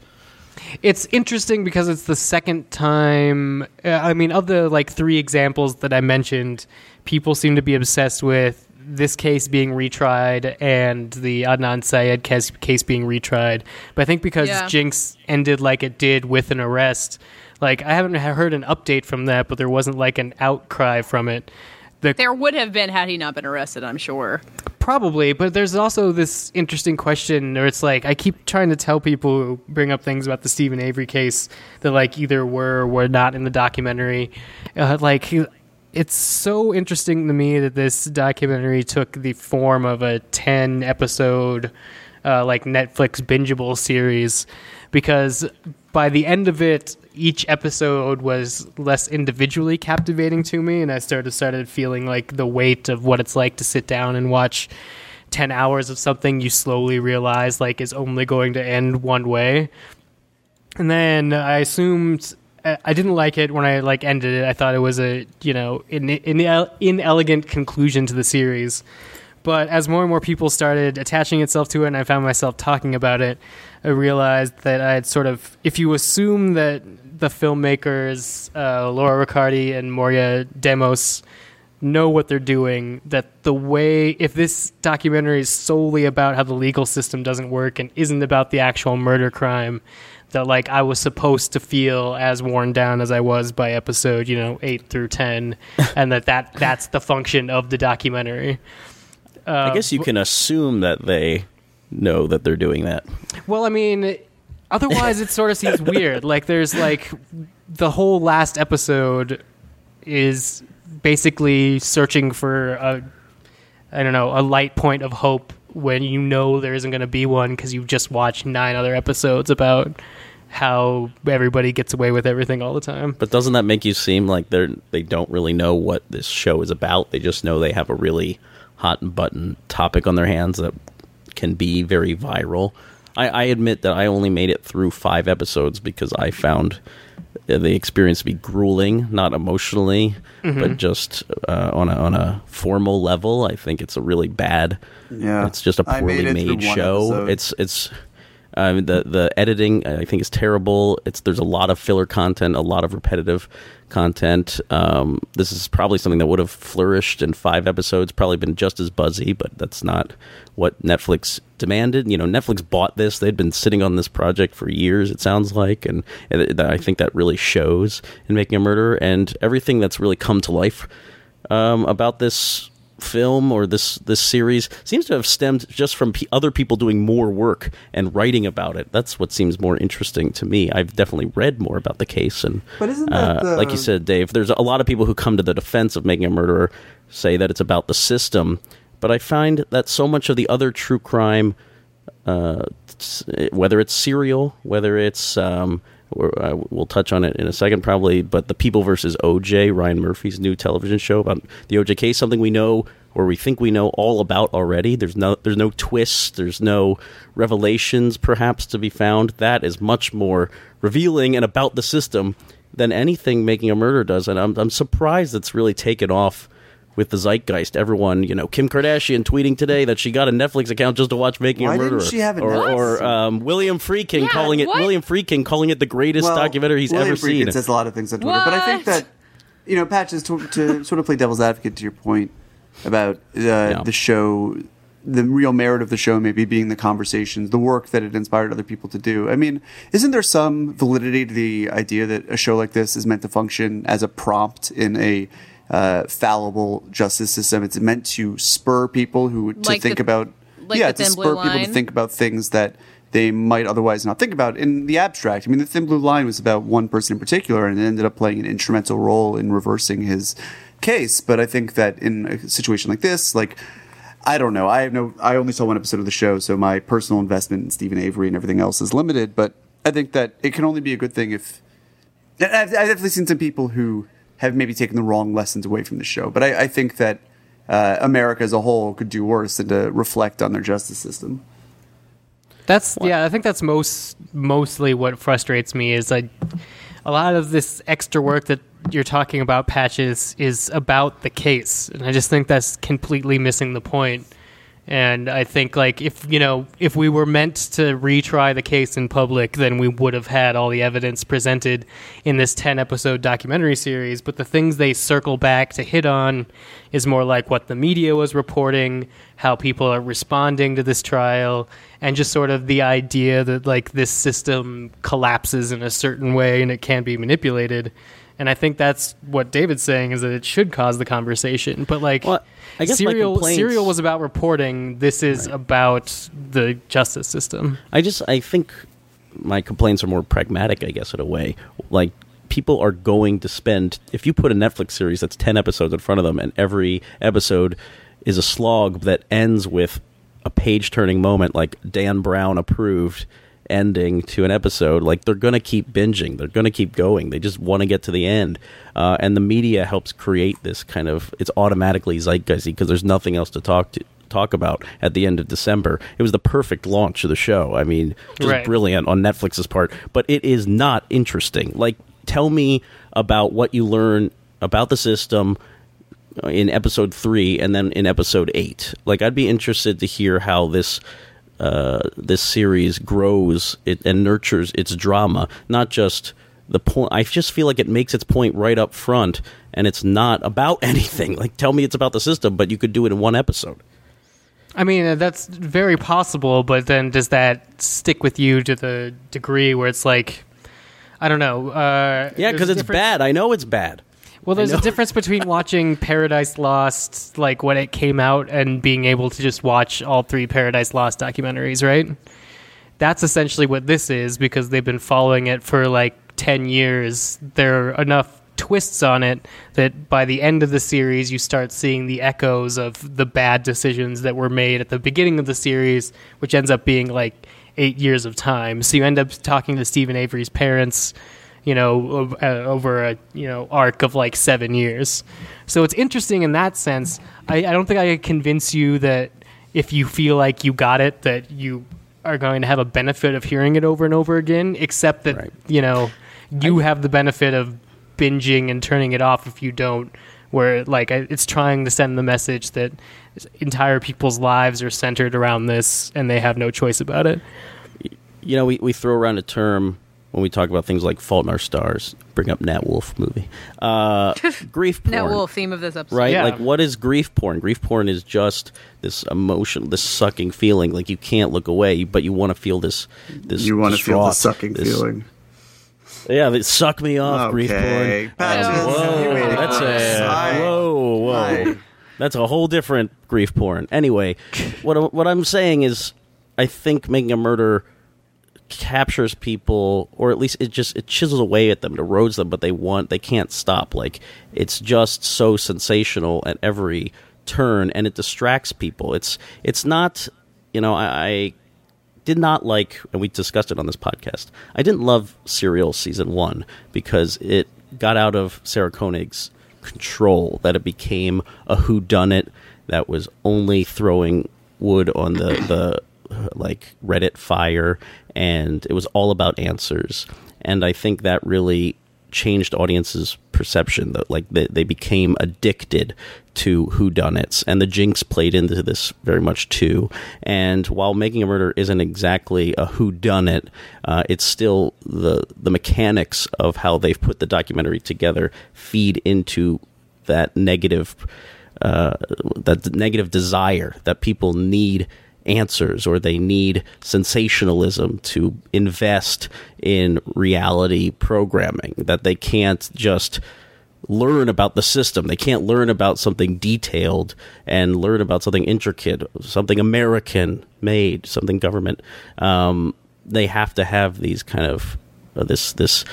Speaker 1: It's interesting because it's the second time. Uh, I mean, of the like three examples that I mentioned, people seem to be obsessed with this case being retried and the Adnan Syed case, case being retried. But I think because
Speaker 2: Yeah.
Speaker 1: Jinx ended like it did with an arrest, like I haven't heard an update from that, but there wasn't like an outcry from it. The
Speaker 2: There would have been had he not been arrested, I'm sure.
Speaker 1: Probably, but there's also this interesting question where it's like I keep trying to tell people who bring up things about the Steven Avery case that like either were or were not in the documentary. Uh, like it's so interesting to me that this documentary took the form of a 10 episode uh, like Netflix bingeable series because by the end of it each episode was less individually captivating to me and I started started feeling like the weight of what it's like to sit down and watch 10 hours of something you slowly realize like is only going to end one way and then I assumed I didn't like it when I like ended it. I thought it was a you know in, in, inelegant conclusion to the series. But as more and more people started attaching itself to it, and I found myself talking about it, I realized that I had sort of, if you assume that the filmmakers uh, Laura Ricciardi and Moira Demos know what they're doing, that the way, if this documentary is solely about how the legal system doesn't work and isn't about the actual murder crime, that like I was supposed to feel as worn down as I was by episode, you know, eight through ten, and that, that that's the function of the documentary.
Speaker 3: I uh, guess you can assume that they know that they're doing that.
Speaker 1: Well, I mean, otherwise it sort of seems weird. Like there's like the whole last episode is basically searching for a I don't know, a light point of hope when you know there isn't going to be one because you've just watched nine other episodes about how everybody gets away with everything all the time.
Speaker 3: But doesn't that make you seem like they're they don't really know what this show is about? They just know they have a really hot button topic on their hands that can be very viral. I, I admit that I only made it through five episodes because I found uh, the experience to be grueling, not emotionally, but just uh, on a on a formal level. I think it's a really bad.
Speaker 4: Yeah.
Speaker 3: it's just a
Speaker 4: I made
Speaker 3: poorly
Speaker 4: it
Speaker 3: made show.
Speaker 4: episode.
Speaker 3: It's it's um, the the editing I think is terrible. It's there's a lot of filler content, a lot of repetitive content. Um, this is probably something that would have flourished in five episodes, probably been just as buzzy, but that's not what Netflix demanded. You know, Netflix bought this; they'd been sitting on this project for years. It sounds like, and, and I think that really shows in Making a Murder and everything that's really come to life um, about this film or this this series seems to have stemmed just from p- other people doing more work and writing about it. That's what seems more interesting to me. I've definitely read more about the case, and
Speaker 4: But isn't that
Speaker 3: uh,
Speaker 4: the-
Speaker 3: like you said, Dave? There's a lot of people who come to the defense of making a murderer say that it's about the system, but I find that so much of the other true crime uh, whether it's serial, whether it's um, uh, we'll touch on it in a second probably, but the People versus OJ, Ryan Murphy's new television show about the OJ case, something we know or we think we know all about already. There's no there's no twists, there's no revelations perhaps to be found. That is much more revealing and about the system than anything Making a Murder does, and I'm I'm surprised it's really taken off with the zeitgeist. Everyone, you know, Kim Kardashian tweeting today that she got a Netflix account just to watch Making
Speaker 4: Why
Speaker 3: a
Speaker 4: didn't
Speaker 3: Murderer.
Speaker 4: she have a
Speaker 3: or, or um, William Friedkin
Speaker 2: Yeah,
Speaker 3: calling it
Speaker 2: what?
Speaker 3: William Friedkin calling it the greatest
Speaker 4: Well,
Speaker 3: documentary he's
Speaker 4: William
Speaker 3: ever
Speaker 4: Friedkin
Speaker 3: seen.
Speaker 4: says a lot of things on Twitter, but I think that you know, Patches to, to sort of play devil's advocate to your point about uh, the show, the real merit of the show maybe being the conversations, the work that it inspired other people to do. I mean, isn't there some validity to the idea that a show like this is meant to function as a prompt in a uh, fallible justice system? It's meant to spur people who to
Speaker 2: Like
Speaker 4: think
Speaker 2: the-
Speaker 4: about
Speaker 2: like
Speaker 4: yeah, to spur people to think about things that they might otherwise not think about in the abstract. I mean, the Thin Blue Line was about one person in particular, and it ended up playing an instrumental role in reversing his case. But I think that in a situation like this, like I don't know, I have no, I only saw one episode of the show, so my personal investment in Steven Avery and everything else is limited. But I think that it can only be a good thing if I've, I've definitely seen some people who have maybe taken the wrong lessons away from the show, but I, I think that uh, America as a whole could do worse than to reflect on their justice system.
Speaker 1: That's yeah. I think that's most mostly what frustrates me is like a lot of this extra work that you're talking about patches is about the case, and I just think that's completely missing the point. And I think like if you know if we were meant to retry the case in public, then we would have had all the evidence presented in this ten episode documentary series. But the things they circle back to hit on is more like what the media was reporting, how people are responding to this trial, and just sort of the idea that like this system collapses in a certain way and it can be manipulated. And I think that's what David's saying is that it should cause the conversation. But like
Speaker 3: Well, I guess
Speaker 1: serial
Speaker 3: complaints-
Speaker 1: serial was about reporting. This is about the justice system.
Speaker 3: I just I think my complaints are more pragmatic, I guess, in a way. Like people are going to spend if you put a Netflix series that's ten episodes in front of them, and every episode is a slog that ends with a page turning moment, like Dan Brown approved ending to an episode like they're going to keep binging they're going to keep going they just want to get to the end uh, and the media helps create this kind of it's automatically zeitgeisty because there's nothing else to talk to talk about at the end of December. It was the perfect launch of the show. I mean, just
Speaker 1: Right.
Speaker 3: brilliant on Netflix's part, but it is not interesting. Like, tell me about what you learn about the system in episode three and then in episode eight. Like, I'd be interested to hear how this. Uh, this series grows it and nurtures its drama, not just the point. I just feel like it makes its point right up front, and it's not about anything. Like, tell me it's about the system, but you could do it in one episode.
Speaker 1: I mean, uh, that's very possible, but then does that stick with you to the degree where it's like, I don't know. Uh,
Speaker 3: Yeah, because it's bad. I know it's bad.
Speaker 1: Well, there's a difference between watching Paradise Lost, like when it came out, and being able to just watch all three Paradise Lost documentaries, right? That's essentially what this is because they've been following it for like 10 years. There are enough twists on it that by the end of the series, you start seeing the echoes of the bad decisions that were made at the beginning of the series, which ends up being like eight years of time. So you end up talking to Steven Avery's parents you know, uh, over a you know arc of like seven years. So it's interesting in that sense. I, I don't think I could convince you that if you feel like you got it, that you are going to have a benefit of hearing it over and over again. Except that
Speaker 3: Right.
Speaker 1: you know you have the benefit of binging and turning it off if you don't. Where like it's trying to send the message that entire people's lives are centered around this and they have no choice about it.
Speaker 3: you know, we, we throw around a term when we talk about things like Fault in Our Stars. Bring up Nat Wolff movie, uh, grief porn.
Speaker 2: Nat Wolff theme of this episode.
Speaker 3: right?
Speaker 1: Yeah.
Speaker 3: Like, what is grief porn? Grief porn is just this emotion, this sucking feeling. Like you can't look away, but you want to feel this. This
Speaker 4: You want to feel the sucking
Speaker 3: this-
Speaker 4: feeling.
Speaker 3: Yeah, they suck me off. Grief porn.
Speaker 4: Patches,
Speaker 3: Whoa,
Speaker 4: you made it
Speaker 3: that's
Speaker 4: close.
Speaker 3: a
Speaker 4: I-
Speaker 3: whoa, whoa.
Speaker 4: I-
Speaker 3: That's a whole different grief porn. Anyway, what what I'm saying is, I think making a murder captures people, or at least it just it chisels away at them, it erodes them, but they want they can't stop. Like it's just so sensational at every turn, and it distracts people. It's it's not, you know, I. I did not like, and we discussed it on this podcast. I didn't love Serial season one because it got out of Sarah Koenig's control. That it became a who done it that was only throwing wood on the the like Reddit fire, and it was all about answers. And I think that really changed audiences' perception that like they, they became addicted to whodunits and the jinx played into this very much too and while making a murder isn't exactly a whodunit uh, it's still the the mechanics of how they've put the documentary together feed into that negative uh, that negative desire that people need answers or they need sensationalism to invest in reality programming that they can't just learn about the system. They can't learn about something detailed and learn about something intricate something american made something government. Um, they have to have these kind of uh, this this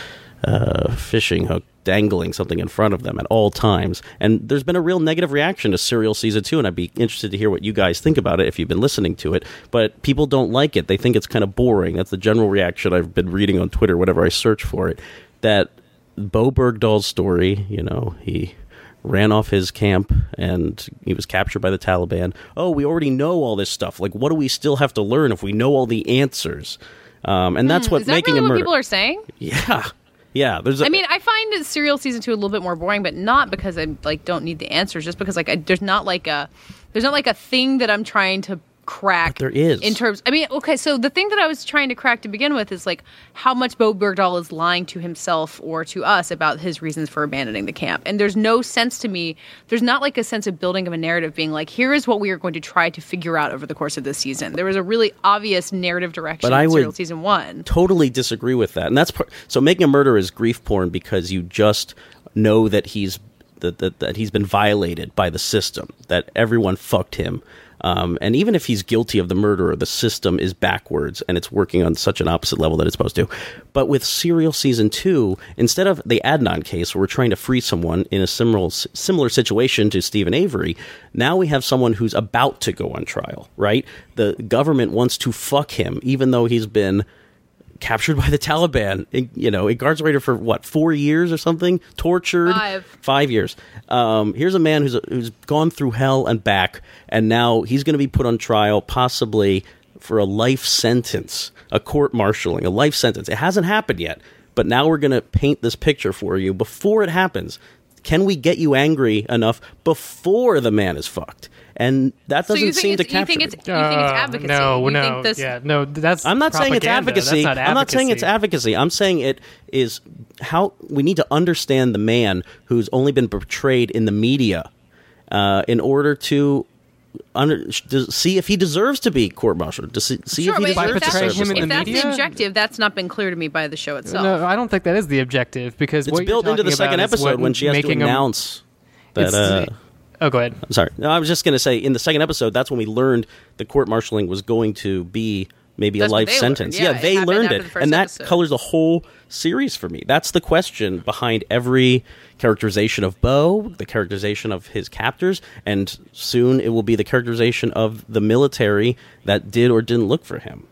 Speaker 3: uh, fishing hook dangling something in front of them at all times. And there's been a real negative reaction to Serial Season 2, and I'd be interested to hear what you guys think about it if you've been listening to it. But people don't like it. They think it's kind of boring. That's the general reaction I've been reading on Twitter, whenever I search for it. That Bowe Bergdahl's story, you know, he ran off his camp and he was captured by the Taliban. Oh, we already know all this stuff. Like, what do we still have to learn if we know all the answers? Um, and that's what
Speaker 2: Hmm, that
Speaker 3: making
Speaker 2: really
Speaker 3: a
Speaker 2: what
Speaker 3: murder.
Speaker 2: people are saying?
Speaker 3: yeah, yeah. There's. A,
Speaker 2: I mean, I find Serial season two a little bit more boring, but not because I like don't need the answers, just because like I, there's not like a there's not like a thing that I'm trying to crack.
Speaker 3: But there is.
Speaker 2: in terms. I mean, okay, so the thing that I was trying to crack to begin with is like how much Bowe Bergdahl is lying to himself or to us about his reasons for abandoning the camp, and there's no sense to me. There's not like a sense of building of a narrative being like, here is what we are going to try to figure out over the course of this season. There was a really obvious narrative direction
Speaker 3: But I would-
Speaker 2: season one.
Speaker 3: totally disagree with that, and that's part, so making a murder is grief porn because you just know that he's that, that that he's been violated by the system, that everyone fucked him. Um, and even if he's guilty of the murder, the system is backwards and it's working on such an opposite level that it's supposed to. But with Serial Season 2, instead of the Adnan case where we're trying to free someone in a similar, similar situation to Steven Avery, now we have someone who's about to go on trial, right? The government wants to fuck him, even though he's been captured by the Taliban, in- you know, incarcerated for what four years or something, tortured
Speaker 2: Five.
Speaker 3: five years. Um, here's a man who's who's gone through hell and back, and now he's going to be put on trial, possibly for a life sentence, a court martialing, a life sentence. It hasn't happened yet, but now we're going to paint this picture for you before it happens. Can we get you angry enough before the man is fucked? And that doesn't
Speaker 2: you think
Speaker 3: seem to
Speaker 2: it's, you
Speaker 3: capture.
Speaker 2: think
Speaker 3: it.
Speaker 2: it's you think it's
Speaker 1: Uh,
Speaker 2: advocacy?
Speaker 1: No,
Speaker 2: you
Speaker 1: no,
Speaker 2: think this,
Speaker 1: yeah, no. That's
Speaker 3: I'm not saying it's advocacy.
Speaker 1: That's not
Speaker 3: I'm not saying it's
Speaker 1: advocacy.
Speaker 3: advocacy. I'm saying it is how we need to understand the man who's only been portrayed in the media uh, in order to under, see if he deserves to be court-martialed. To see, see
Speaker 2: Sure,
Speaker 3: if he deserves
Speaker 2: if
Speaker 3: to
Speaker 2: that's,
Speaker 1: portraying
Speaker 3: serve
Speaker 1: him in
Speaker 2: if
Speaker 1: the
Speaker 2: that's
Speaker 1: media?
Speaker 2: the objective, that's not been clear to me by the show itself.
Speaker 1: No, I don't think that is the objective because
Speaker 3: It's
Speaker 1: what you're
Speaker 3: built into the second episode when she has to
Speaker 1: making a-
Speaker 3: announce that.
Speaker 1: it's-
Speaker 3: Uh,
Speaker 1: oh, go ahead.
Speaker 3: I'm sorry. No, I was just going to say in the second episode, that's when we learned the court martialing was going to be maybe
Speaker 2: That's
Speaker 3: a life
Speaker 2: they learned.
Speaker 3: sentence.
Speaker 2: Yeah, it
Speaker 3: they
Speaker 2: happened
Speaker 3: learned it,
Speaker 2: the
Speaker 3: and that
Speaker 2: episode.
Speaker 3: colors the whole series for me. That's the question behind every characterization of Bowe, the characterization of his captors, and soon it will be the characterization of the military that did or didn't look for him.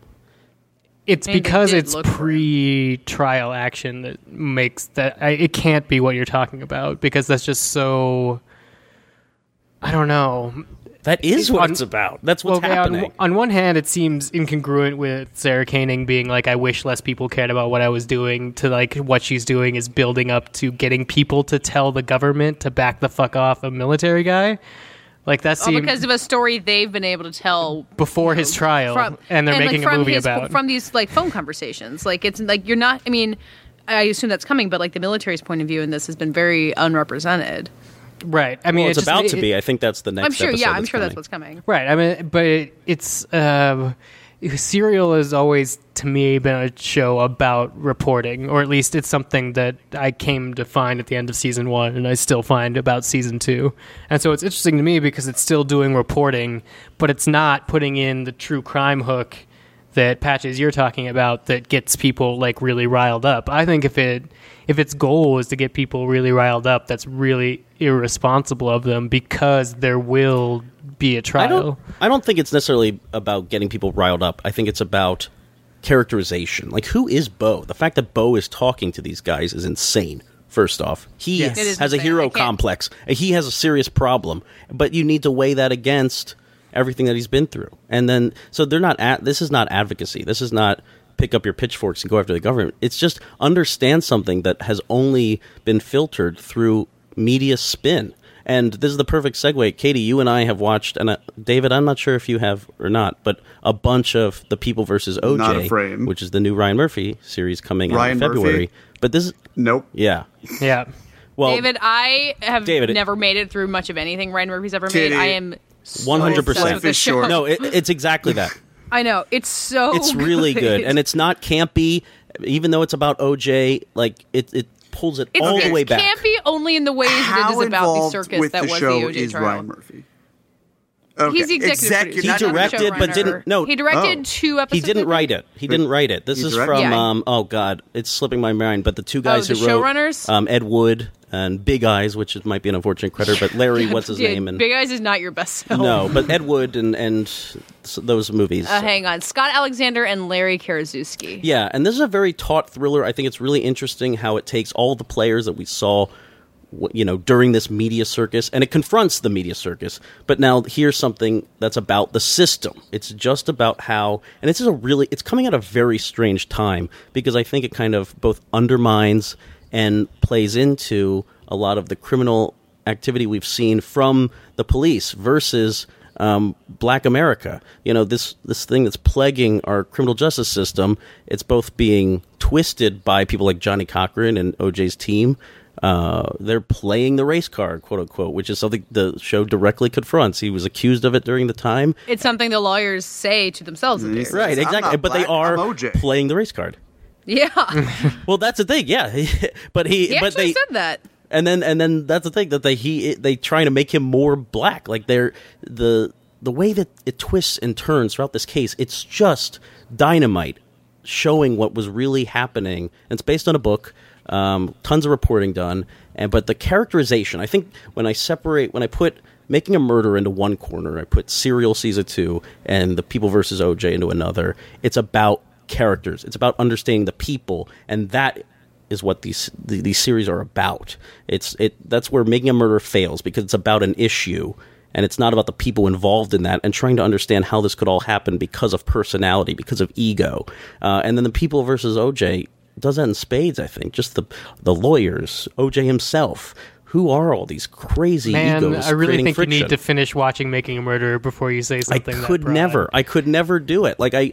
Speaker 1: it's
Speaker 2: I mean, they
Speaker 1: because
Speaker 2: did
Speaker 1: it's
Speaker 2: look for him.
Speaker 1: pre-trial action that makes that I, it can't be what you're talking about because that's just so I don't know.
Speaker 3: That is what
Speaker 1: on-
Speaker 3: it's about. That's what's
Speaker 1: okay,
Speaker 3: happening.
Speaker 1: on one hand, it seems incongruent with Sarah Koenig being like, "I wish less people cared about what I was doing." To like, what she's doing is building up to getting people to tell the government to back the fuck off a military guy. Like that
Speaker 2: Well,
Speaker 1: seems
Speaker 2: because of a story they've been able to tell
Speaker 1: before his trial,
Speaker 2: from
Speaker 1: and they're
Speaker 2: like,
Speaker 1: making
Speaker 2: from
Speaker 1: a movie
Speaker 2: his-
Speaker 1: about.
Speaker 2: from these like phone conversations. Like it's like you're not. I mean, I assume that's coming, but like the military's point of view in this has been very unrepresented.
Speaker 1: Right. I mean,
Speaker 3: well, it's,
Speaker 1: just-
Speaker 3: about
Speaker 1: it-
Speaker 3: to be. I think that's the next.
Speaker 2: I'm sure. Yeah, I'm
Speaker 3: that's
Speaker 2: sure that's what's coming.
Speaker 1: Right. I mean, but it, it's uh, Serial has always to me been a show about reporting, or at least it's something that I came to find at the end of season one, and I still find about season two. And so it's interesting to me because it's still doing reporting, but it's not putting in the true crime hook that patches you're talking about that gets people like really riled up. I think if it if its goal is to get people really riled up, that's really irresponsible of them because there will be a trial.
Speaker 3: I don't. I don't think it's necessarily about getting people riled up. I think it's about characterization. Like, who is Bowe? The fact that Bowe is talking to these guys is insane. First off, he
Speaker 1: Yes.
Speaker 3: Has a
Speaker 2: insane. I
Speaker 3: hero complex. He has a serious problem, but you need to weigh that against everything that he's been through. And then, so they're not. At, this is not advocacy. This is not pick up your pitchforks and go after the government. It's just understand something that has only been filtered through media spin. And this is the perfect segue. Katey, you and I have watched, and uh, David, I'm not sure if you have or not, but a bunch of the People versus OJ,
Speaker 4: Not a frame.
Speaker 3: which is the new Ryan Murphy series coming out in February.
Speaker 4: Murphy?
Speaker 3: But this, is,
Speaker 4: Nope.
Speaker 3: yeah,
Speaker 1: Yeah.
Speaker 3: well,
Speaker 2: David, I have
Speaker 3: David,
Speaker 2: never made it through much of anything Ryan Murphy's ever
Speaker 4: Kitty.
Speaker 2: made. I am so
Speaker 3: 100%.
Speaker 2: obsessed with
Speaker 4: Life
Speaker 2: this
Speaker 4: is
Speaker 2: show.
Speaker 4: short.
Speaker 3: no, it, it's exactly that.
Speaker 2: I know it's so.
Speaker 3: It's really good, and it's not campy, even though it's about OJ. Like it, it pulls it
Speaker 2: It's,
Speaker 3: all the way back.
Speaker 2: It's campy only in the ways that it
Speaker 4: How
Speaker 2: is about the circus
Speaker 4: with
Speaker 2: that
Speaker 4: the
Speaker 2: was
Speaker 4: show
Speaker 2: the OJ
Speaker 4: is
Speaker 2: trial.
Speaker 4: Ryan Murphy? Okay.
Speaker 2: He's the executive
Speaker 4: Execu-
Speaker 2: producer.
Speaker 3: He directed, but didn't- no.
Speaker 2: He directed
Speaker 4: Oh.
Speaker 2: two
Speaker 3: He didn't write it. He didn't write it. This
Speaker 4: He
Speaker 3: is
Speaker 4: directed
Speaker 3: from
Speaker 2: it?
Speaker 3: um. Oh God, it's slipping my mind. But the two guys
Speaker 2: the
Speaker 3: who wrote
Speaker 2: showrunners?
Speaker 3: um, Ed Wood and Big Eyes, which might be an unfortunate credit, but Larry, what's his
Speaker 2: Yeah,
Speaker 3: name? And
Speaker 2: Big Eyes is not your best film.
Speaker 3: no, but Ed Wood and and those movies.
Speaker 2: Uh, hang on, Scott Alexander and Larry Karaszewski.
Speaker 3: Yeah, and this is a very taut thriller. I think it's really interesting how it takes all the players that we saw, you know, during this media circus, and it confronts the media circus. But now here's something that's about the system. It's just about how, and this is a really, it's coming at a very strange time because I think it kind of both undermines and plays into a lot of the criminal activity we've seen from the police versus um, Black America. You know, this this thing that's plaguing our criminal justice system. It's both being twisted by people like Johnnie Cochran and OJ's team. Uh, they're playing the race card, quote unquote, which is something the show directly confronts. He was accused of it during the time,
Speaker 2: It's something the lawyers say to themselves. to do.
Speaker 4: He's-
Speaker 3: right? Exactly,
Speaker 4: not
Speaker 3: but they are playing the race card.
Speaker 2: Yeah,
Speaker 3: Well, that's the thing, yeah. but he,
Speaker 2: he
Speaker 3: but
Speaker 2: actually
Speaker 3: they,
Speaker 2: said that.
Speaker 3: and then and then that's the thing that they he they trying to make him more black like they're the the way that it twists and turns throughout this case it's just dynamite showing what was really happening and it's based on a book um, tons of reporting done. And but the characterization i think when i separate when i put making a murder into one corner i put serial season two and the people versus oj into another it's about characters. It's about understanding the people. And that is what these these series are about. It's it that's where making a murder fails because it's about an issue and it's not about the people involved in that and trying to understand how this could all happen because of personality, because of ego, uh, and then the people versus OJ does that in spades. I think just the the lawyers, OJ himself. Who are all these crazy
Speaker 1: Man,
Speaker 3: egos?
Speaker 1: I really think
Speaker 3: friction?
Speaker 1: you need to finish watching Making a Murderer before you say something. that
Speaker 3: I
Speaker 1: could
Speaker 3: never. I could never do it. Like I,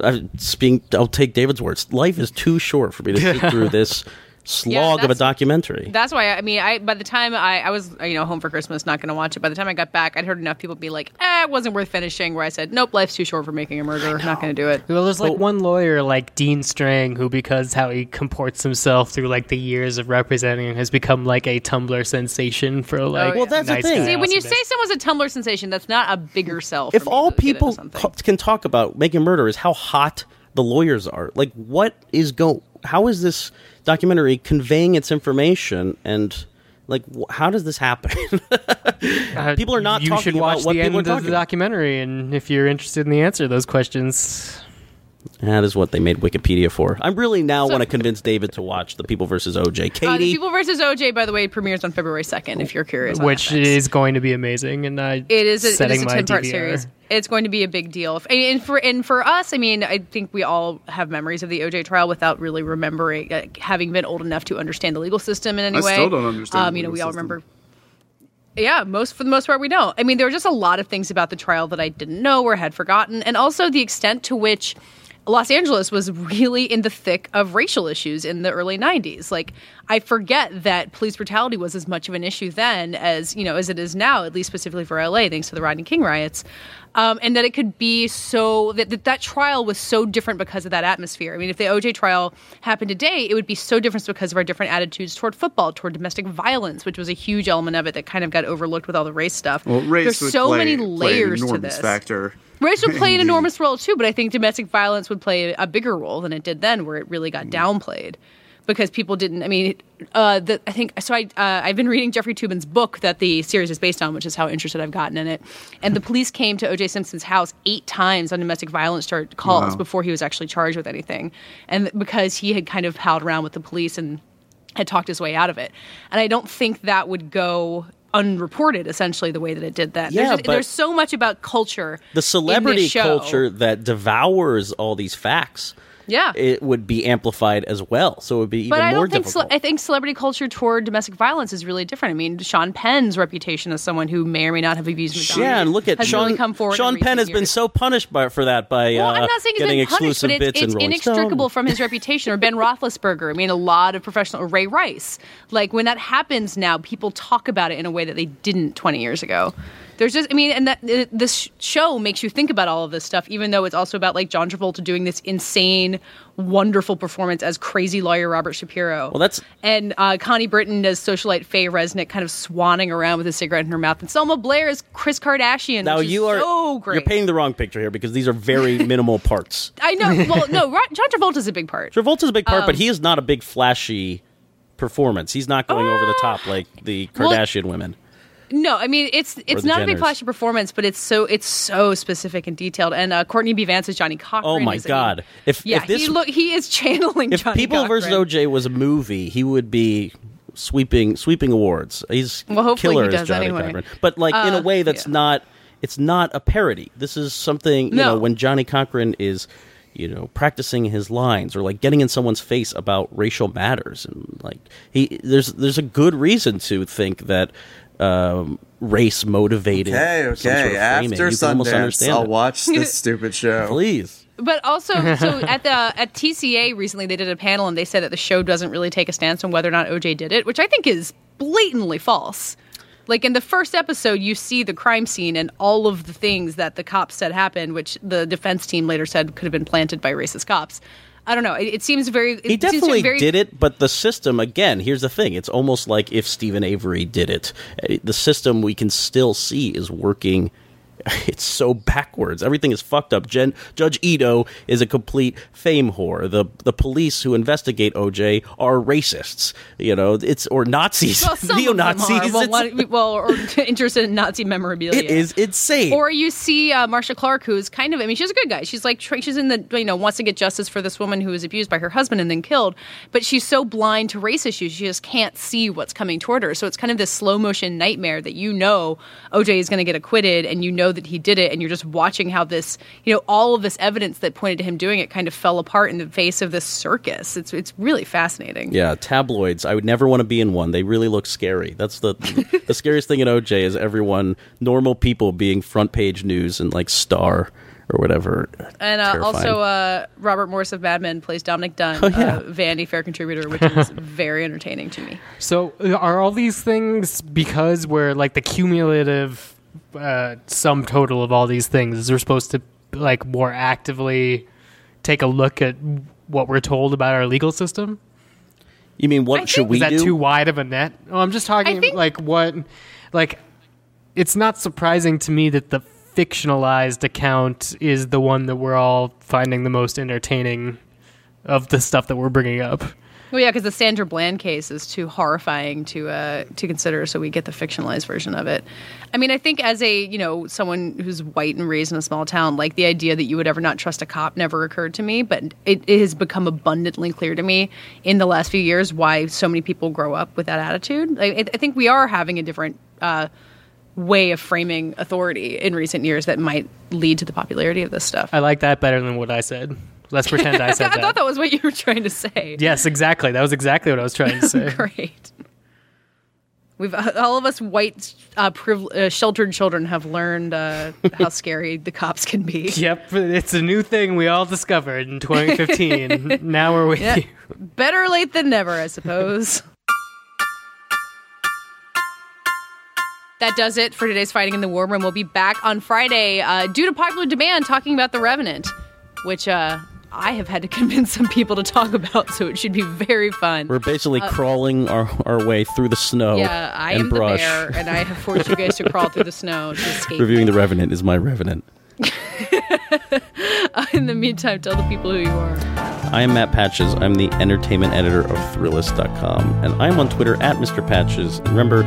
Speaker 3: I speaking. I'll take David's words. Life is too short for me to sit through this slog of a documentary.
Speaker 2: That's why I mean, I by the time I, I was you know home for Christmas, not going to watch it. By the time I got back, I'd heard enough people be like, "Eh, it wasn't worth finishing." Where I said, "Nope, life's too short for making a murder. Not going to do it."
Speaker 1: Well, there's like
Speaker 3: But-
Speaker 1: one lawyer, like Dean Strang, who, because how he comports himself through like the years of representing, him, has become like a Tumblr sensation for like.
Speaker 2: yeah. Well,
Speaker 3: that's the
Speaker 1: nice
Speaker 3: thing.
Speaker 2: See, when you say someone's a Tumblr sensation, that's not a bigger sell. for
Speaker 3: if all
Speaker 2: to get into
Speaker 3: people
Speaker 2: something.
Speaker 3: co- can talk about making murder is how hot the lawyers are, like what is go? How is this documentary conveying its information and? Like, how does this happen?
Speaker 1: Uh,
Speaker 3: people are not
Speaker 1: You
Speaker 3: talking
Speaker 1: should
Speaker 3: about
Speaker 1: watch
Speaker 3: what
Speaker 1: the
Speaker 3: people
Speaker 1: end
Speaker 3: are
Speaker 1: of the documentary, and if you're interested in the answer to those questions,
Speaker 3: That is what they made Wikipedia for. I really now want to convince David to watch The People versus OJ.
Speaker 2: Uh, the People versus OJ, by the way, premieres on February second. If you're curious,
Speaker 1: which
Speaker 2: FX.
Speaker 1: is going to be amazing. And I
Speaker 2: It is a,
Speaker 1: setting
Speaker 2: is a ten part
Speaker 1: DVR.
Speaker 2: series. It's going to be a big deal. And- And for and for us, I mean, I think we all have memories of the OJ trial without really remembering, uh, having been old enough to understand the legal system in any
Speaker 4: I
Speaker 2: way.
Speaker 4: I still don't understand
Speaker 2: Um,
Speaker 4: the
Speaker 2: you know, we all
Speaker 4: system.
Speaker 2: remember. Yeah, most for the most part, we don't. I mean, there were just a lot of things about the trial that I didn't know or had forgotten, and also the extent to which Los Angeles was really in the thick of racial issues in the early 90s. Like, I forget that police brutality was as much of an issue then as, you know, as it is now, at least specifically for LA, thanks to the Rodney King riots. Um, and that it could be so that, that that trial was so different because of that atmosphere. I mean, if the OJ trial happened today, it would be so different because of our different attitudes toward football, toward domestic violence, which was a huge element of it that kind of got overlooked with all the race stuff.
Speaker 4: Well, race
Speaker 2: There's so
Speaker 4: play,
Speaker 2: many layers to this.
Speaker 4: factor.
Speaker 2: Race would play an enormous role too, but I think domestic violence would play a bigger role than it did then, where it really got downplayed because people didn't. I mean, uh, the, I think so. I uh, I've been reading Jeffrey Toobin's book that the series is based on, which is how interested I've gotten in it. And the police came to O.J. Simpson's house eight times on domestic violence char- calls
Speaker 4: Wow.
Speaker 2: before he was actually charged with anything, and because he had kind of palled around with the police and had talked his way out of it. And I don't think that would go unreported essentially the way that it did then.
Speaker 3: Yeah,
Speaker 2: there's, there's so much about culture.
Speaker 3: the celebrity
Speaker 2: in this show.
Speaker 3: culture that devours all these facts,
Speaker 2: Yeah.
Speaker 3: it would be amplified as well. So it would be even
Speaker 2: but I
Speaker 3: more
Speaker 2: don't think
Speaker 3: difficult.
Speaker 2: ce- I think celebrity culture toward domestic violence is really different. I mean, Sean Penn's reputation as someone who may or may not have abused McDonald's
Speaker 3: yeah, and look at Sean.
Speaker 2: really come forward.
Speaker 3: Sean Penn has
Speaker 2: recent
Speaker 3: been so punished by, for that by
Speaker 2: Well,
Speaker 3: uh,
Speaker 2: I'm not saying he's
Speaker 3: getting
Speaker 2: been punished,
Speaker 3: exclusive
Speaker 2: but it's,
Speaker 3: bits
Speaker 2: it's inextricable
Speaker 3: Stone.
Speaker 2: from his reputation. Or Ben Roethlisberger. I mean, a lot of professional. Or Ray Rice. Like when that happens now, people talk about it in a way that they didn't 20 years ago. There's just, I mean, and that uh, this show makes you think about all of this stuff, even though it's also about like John Travolta doing this insane, wonderful performance as crazy lawyer Robert Shapiro.
Speaker 3: Well, that's-
Speaker 2: and uh, Connie Britton as socialite Faye Resnick, kind of swanning around with a cigarette in her mouth, and Selma Blair is Kris Kardashian.
Speaker 3: Now you are
Speaker 2: so great.
Speaker 3: you're painting the wrong picture here because these are very minimal parts.
Speaker 2: I know. Well, no, John Travolta's a big part.
Speaker 3: Travolta's a big part,
Speaker 2: Um,
Speaker 3: but he is not a big flashy performance. He's not going over the top like the
Speaker 2: well,
Speaker 3: Kardashian women.
Speaker 2: No, I mean it's it's not a big
Speaker 3: Jenners.
Speaker 2: flashy performance, but it's so it's so specific and detailed. And uh, Courtney B. Vance is Johnnie Cochran.
Speaker 3: Oh my God! If
Speaker 2: yeah,
Speaker 3: if this
Speaker 2: he look he is channeling
Speaker 3: if
Speaker 2: Johnny
Speaker 3: People
Speaker 2: Cochran.
Speaker 3: versus OJ was a movie, he would be sweeping sweeping awards. He's
Speaker 2: Well, hopefully
Speaker 3: killer
Speaker 2: he
Speaker 3: as
Speaker 2: does
Speaker 3: Johnny
Speaker 2: anyway.
Speaker 3: Cochran, but like in a
Speaker 2: Uh,
Speaker 3: way that's
Speaker 2: yeah.
Speaker 3: not. It's not a parody. This is something you
Speaker 2: No.
Speaker 3: know when Johnnie Cochran is. You know, practicing his lines or like getting in someone's face about racial matters, and like he, there's there's a good reason to think that um, race motivated.
Speaker 4: Okay,
Speaker 3: some sort
Speaker 4: okay.
Speaker 3: of framing.
Speaker 4: After
Speaker 3: you can almost
Speaker 4: Sundance, I'll
Speaker 3: it.
Speaker 4: watch this stupid show.
Speaker 3: Please,
Speaker 2: But also, so at the at TCA recently, they did a panel and they said that the show doesn't really take a stance on whether or not OJ did it, which I think is blatantly false. Like in the first episode, you see the crime scene and all of the things that the cops said happened, which the defense team later said could have been planted by racist cops. I don't know. It, it seems very. It
Speaker 3: he definitely
Speaker 2: very,
Speaker 3: did it, but the system again. Here's the thing: it's almost like if Steven Avery did it. Uh, The system we can still see is working. It's so backwards. Everything is fucked up. Jen, Judge Ito is a complete fame whore. The the police who investigate OJ are racists. You know, it's or Nazis,
Speaker 2: Well,
Speaker 3: neo
Speaker 2: of them are.
Speaker 3: Nazis.
Speaker 2: Well, one- well, or interested in Nazi memorabilia.
Speaker 3: it is insane.
Speaker 2: Or you see uh, Marcia Clark, who's kind of, I mean, she's a good guy. She's like, she's in the, you know, wants to get justice for this woman who was abused by her husband and then killed. But she's so blind to race issues, she just can't see what's coming toward her. So it's kind of this slow motion nightmare that you know OJ is going to get acquitted and you know that he did it. And you're just watching how this, you know, all of this evidence that pointed to him doing it kind of fell apart in the face of this circus. It's, it's really fascinating.
Speaker 3: Yeah, tabloids. I would never want to be in one. They really look scary. That's the the scariest thing in OJ is everyone, normal people, being front page news and like Star or whatever.
Speaker 2: And uh, also, uh, Robert Morse of Mad Men plays Dominick Dunne,
Speaker 3: Oh, yeah.
Speaker 2: uh, Vanity Fair contributor, which is very entertaining to me.
Speaker 1: So uh, are all these things because we're like the cumulative uh, sum total of all these things? Is we're supposed to like more actively take a look at what we're told about our legal system?
Speaker 3: you mean what
Speaker 2: I
Speaker 3: should
Speaker 2: think-
Speaker 3: we
Speaker 1: Is that
Speaker 3: do?
Speaker 1: too wide of a net? Oh, I'm just talking
Speaker 2: think-
Speaker 1: like what, like it's not surprising to me that the fictionalized account is the one that we're all finding the most entertaining of the stuff that we're bringing up.
Speaker 2: Well, yeah, because the Sandra Bland case is too horrifying to uh, to consider, so we get the fictionalized version of it. I mean, I think as a you know someone who's white and raised in a small town, like the idea that you would ever not trust a cop never occurred to me, but it, it has become abundantly clear to me in the last few years why so many people grow up with that attitude. I, I think we are having a different. Uh, way of framing authority in recent years that might lead to the popularity of this stuff.
Speaker 1: I like that better than what I said. Let's pretend I said
Speaker 2: I
Speaker 1: that.
Speaker 2: I thought that was what you were trying to say.
Speaker 1: Yes, exactly. That was exactly what I was trying to say.
Speaker 2: Great. We've all of us white uh, priv- uh, sheltered children have learned uh, how scary the cops can be.
Speaker 1: Yep, it's a new thing we all discovered in 2015. now we're with you.
Speaker 2: Better late than never, I suppose. That does it for today's Fighting in the War Room. We'll be back on Friday uh, due to popular demand talking about The Revenant, which uh, I have had to convince some people to talk about, so it should be very fun.
Speaker 3: We're basically crawling our, our way through the snow
Speaker 2: yeah, I
Speaker 3: and
Speaker 2: am
Speaker 3: brush.
Speaker 2: the bear, and I have forced you guys to crawl through the snow to escape.
Speaker 3: Reviewing The Revenant is my Revenant.
Speaker 2: In the meantime, tell the people who you are.
Speaker 3: I am Matt Patches. I'm the entertainment editor of Thrillist.com, and I'm on Twitter at Mr. Patches. And remember,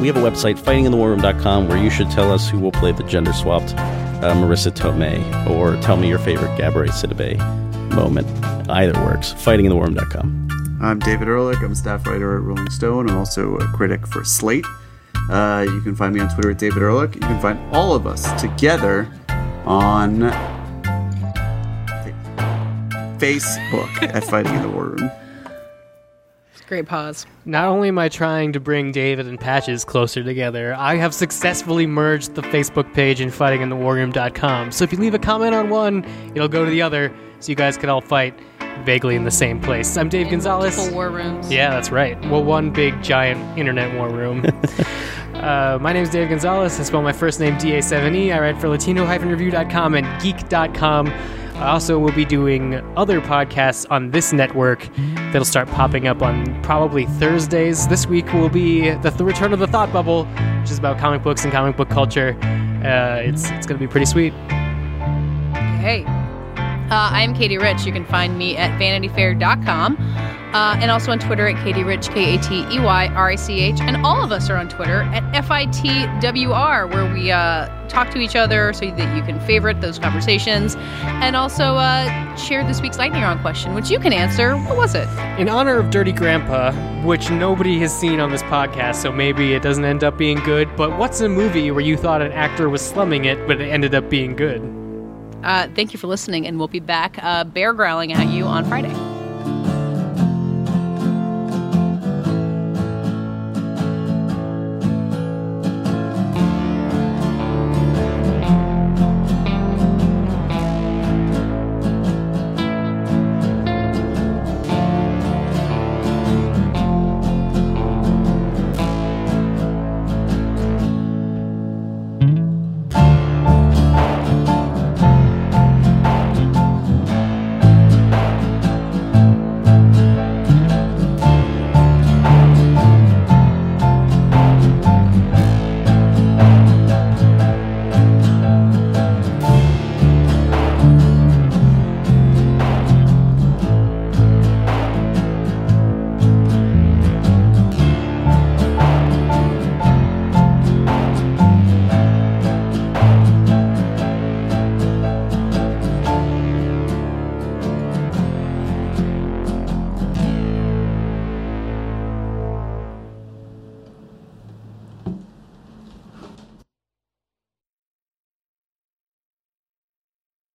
Speaker 3: we have a website, fightinginthewarroom.com, where you should tell us who will play the gender swapped uh, Marisa Tomei, or tell me your favorite Gabrielle Sidibe moment. Either works. Fightinginthewarroom.com.
Speaker 4: I'm David Ehrlich. I'm a staff writer at Rolling Stone. I'm also a critic for Slate. Uh, you can find me on Twitter at David Ehrlich. You can find all of us together on Facebook at Fighting in the War Room.
Speaker 2: Great pause.
Speaker 1: Not only am I trying to bring David and Patches closer together, I have successfully merged the Facebook page and fightinginthewarroom.com. So if you leave a comment on one, it'll go to the other, so you guys can all fight vaguely in the same place. I'm Dave Gonzalez.
Speaker 2: Multiple war rooms.
Speaker 1: Yeah, that's right. Well, one big giant internet war room. uh, my name is Dave Gonzalez. I spell my first name DA7E. I write for Latino-review.com and Geek.com. I also will be doing other podcasts on this network that'll start popping up on probably Thursdays. This week will be the, the Return of the Thought Bubble, which is about comic books and comic book culture. Uh, it's it's going to be pretty sweet.
Speaker 2: Hey. Uh, I'm Katey Rich. You can find me at vanityfair.com uh, and also on Twitter at Katey Rich, K A T E Y R I C H. And all of us are on Twitter at FITWR, where we uh, talk to each other so that you can favorite those conversations and also uh, share this week's lightning round question, which you can answer. What was it?
Speaker 1: In honor of Dirty Grandpa, which nobody has seen on this podcast, so maybe it doesn't end up being good, but what's a movie where you thought an actor was slumming it, but it ended up being good?
Speaker 2: Uh, thank you for listening, and we'll be back uh, bear growling at you on Friday.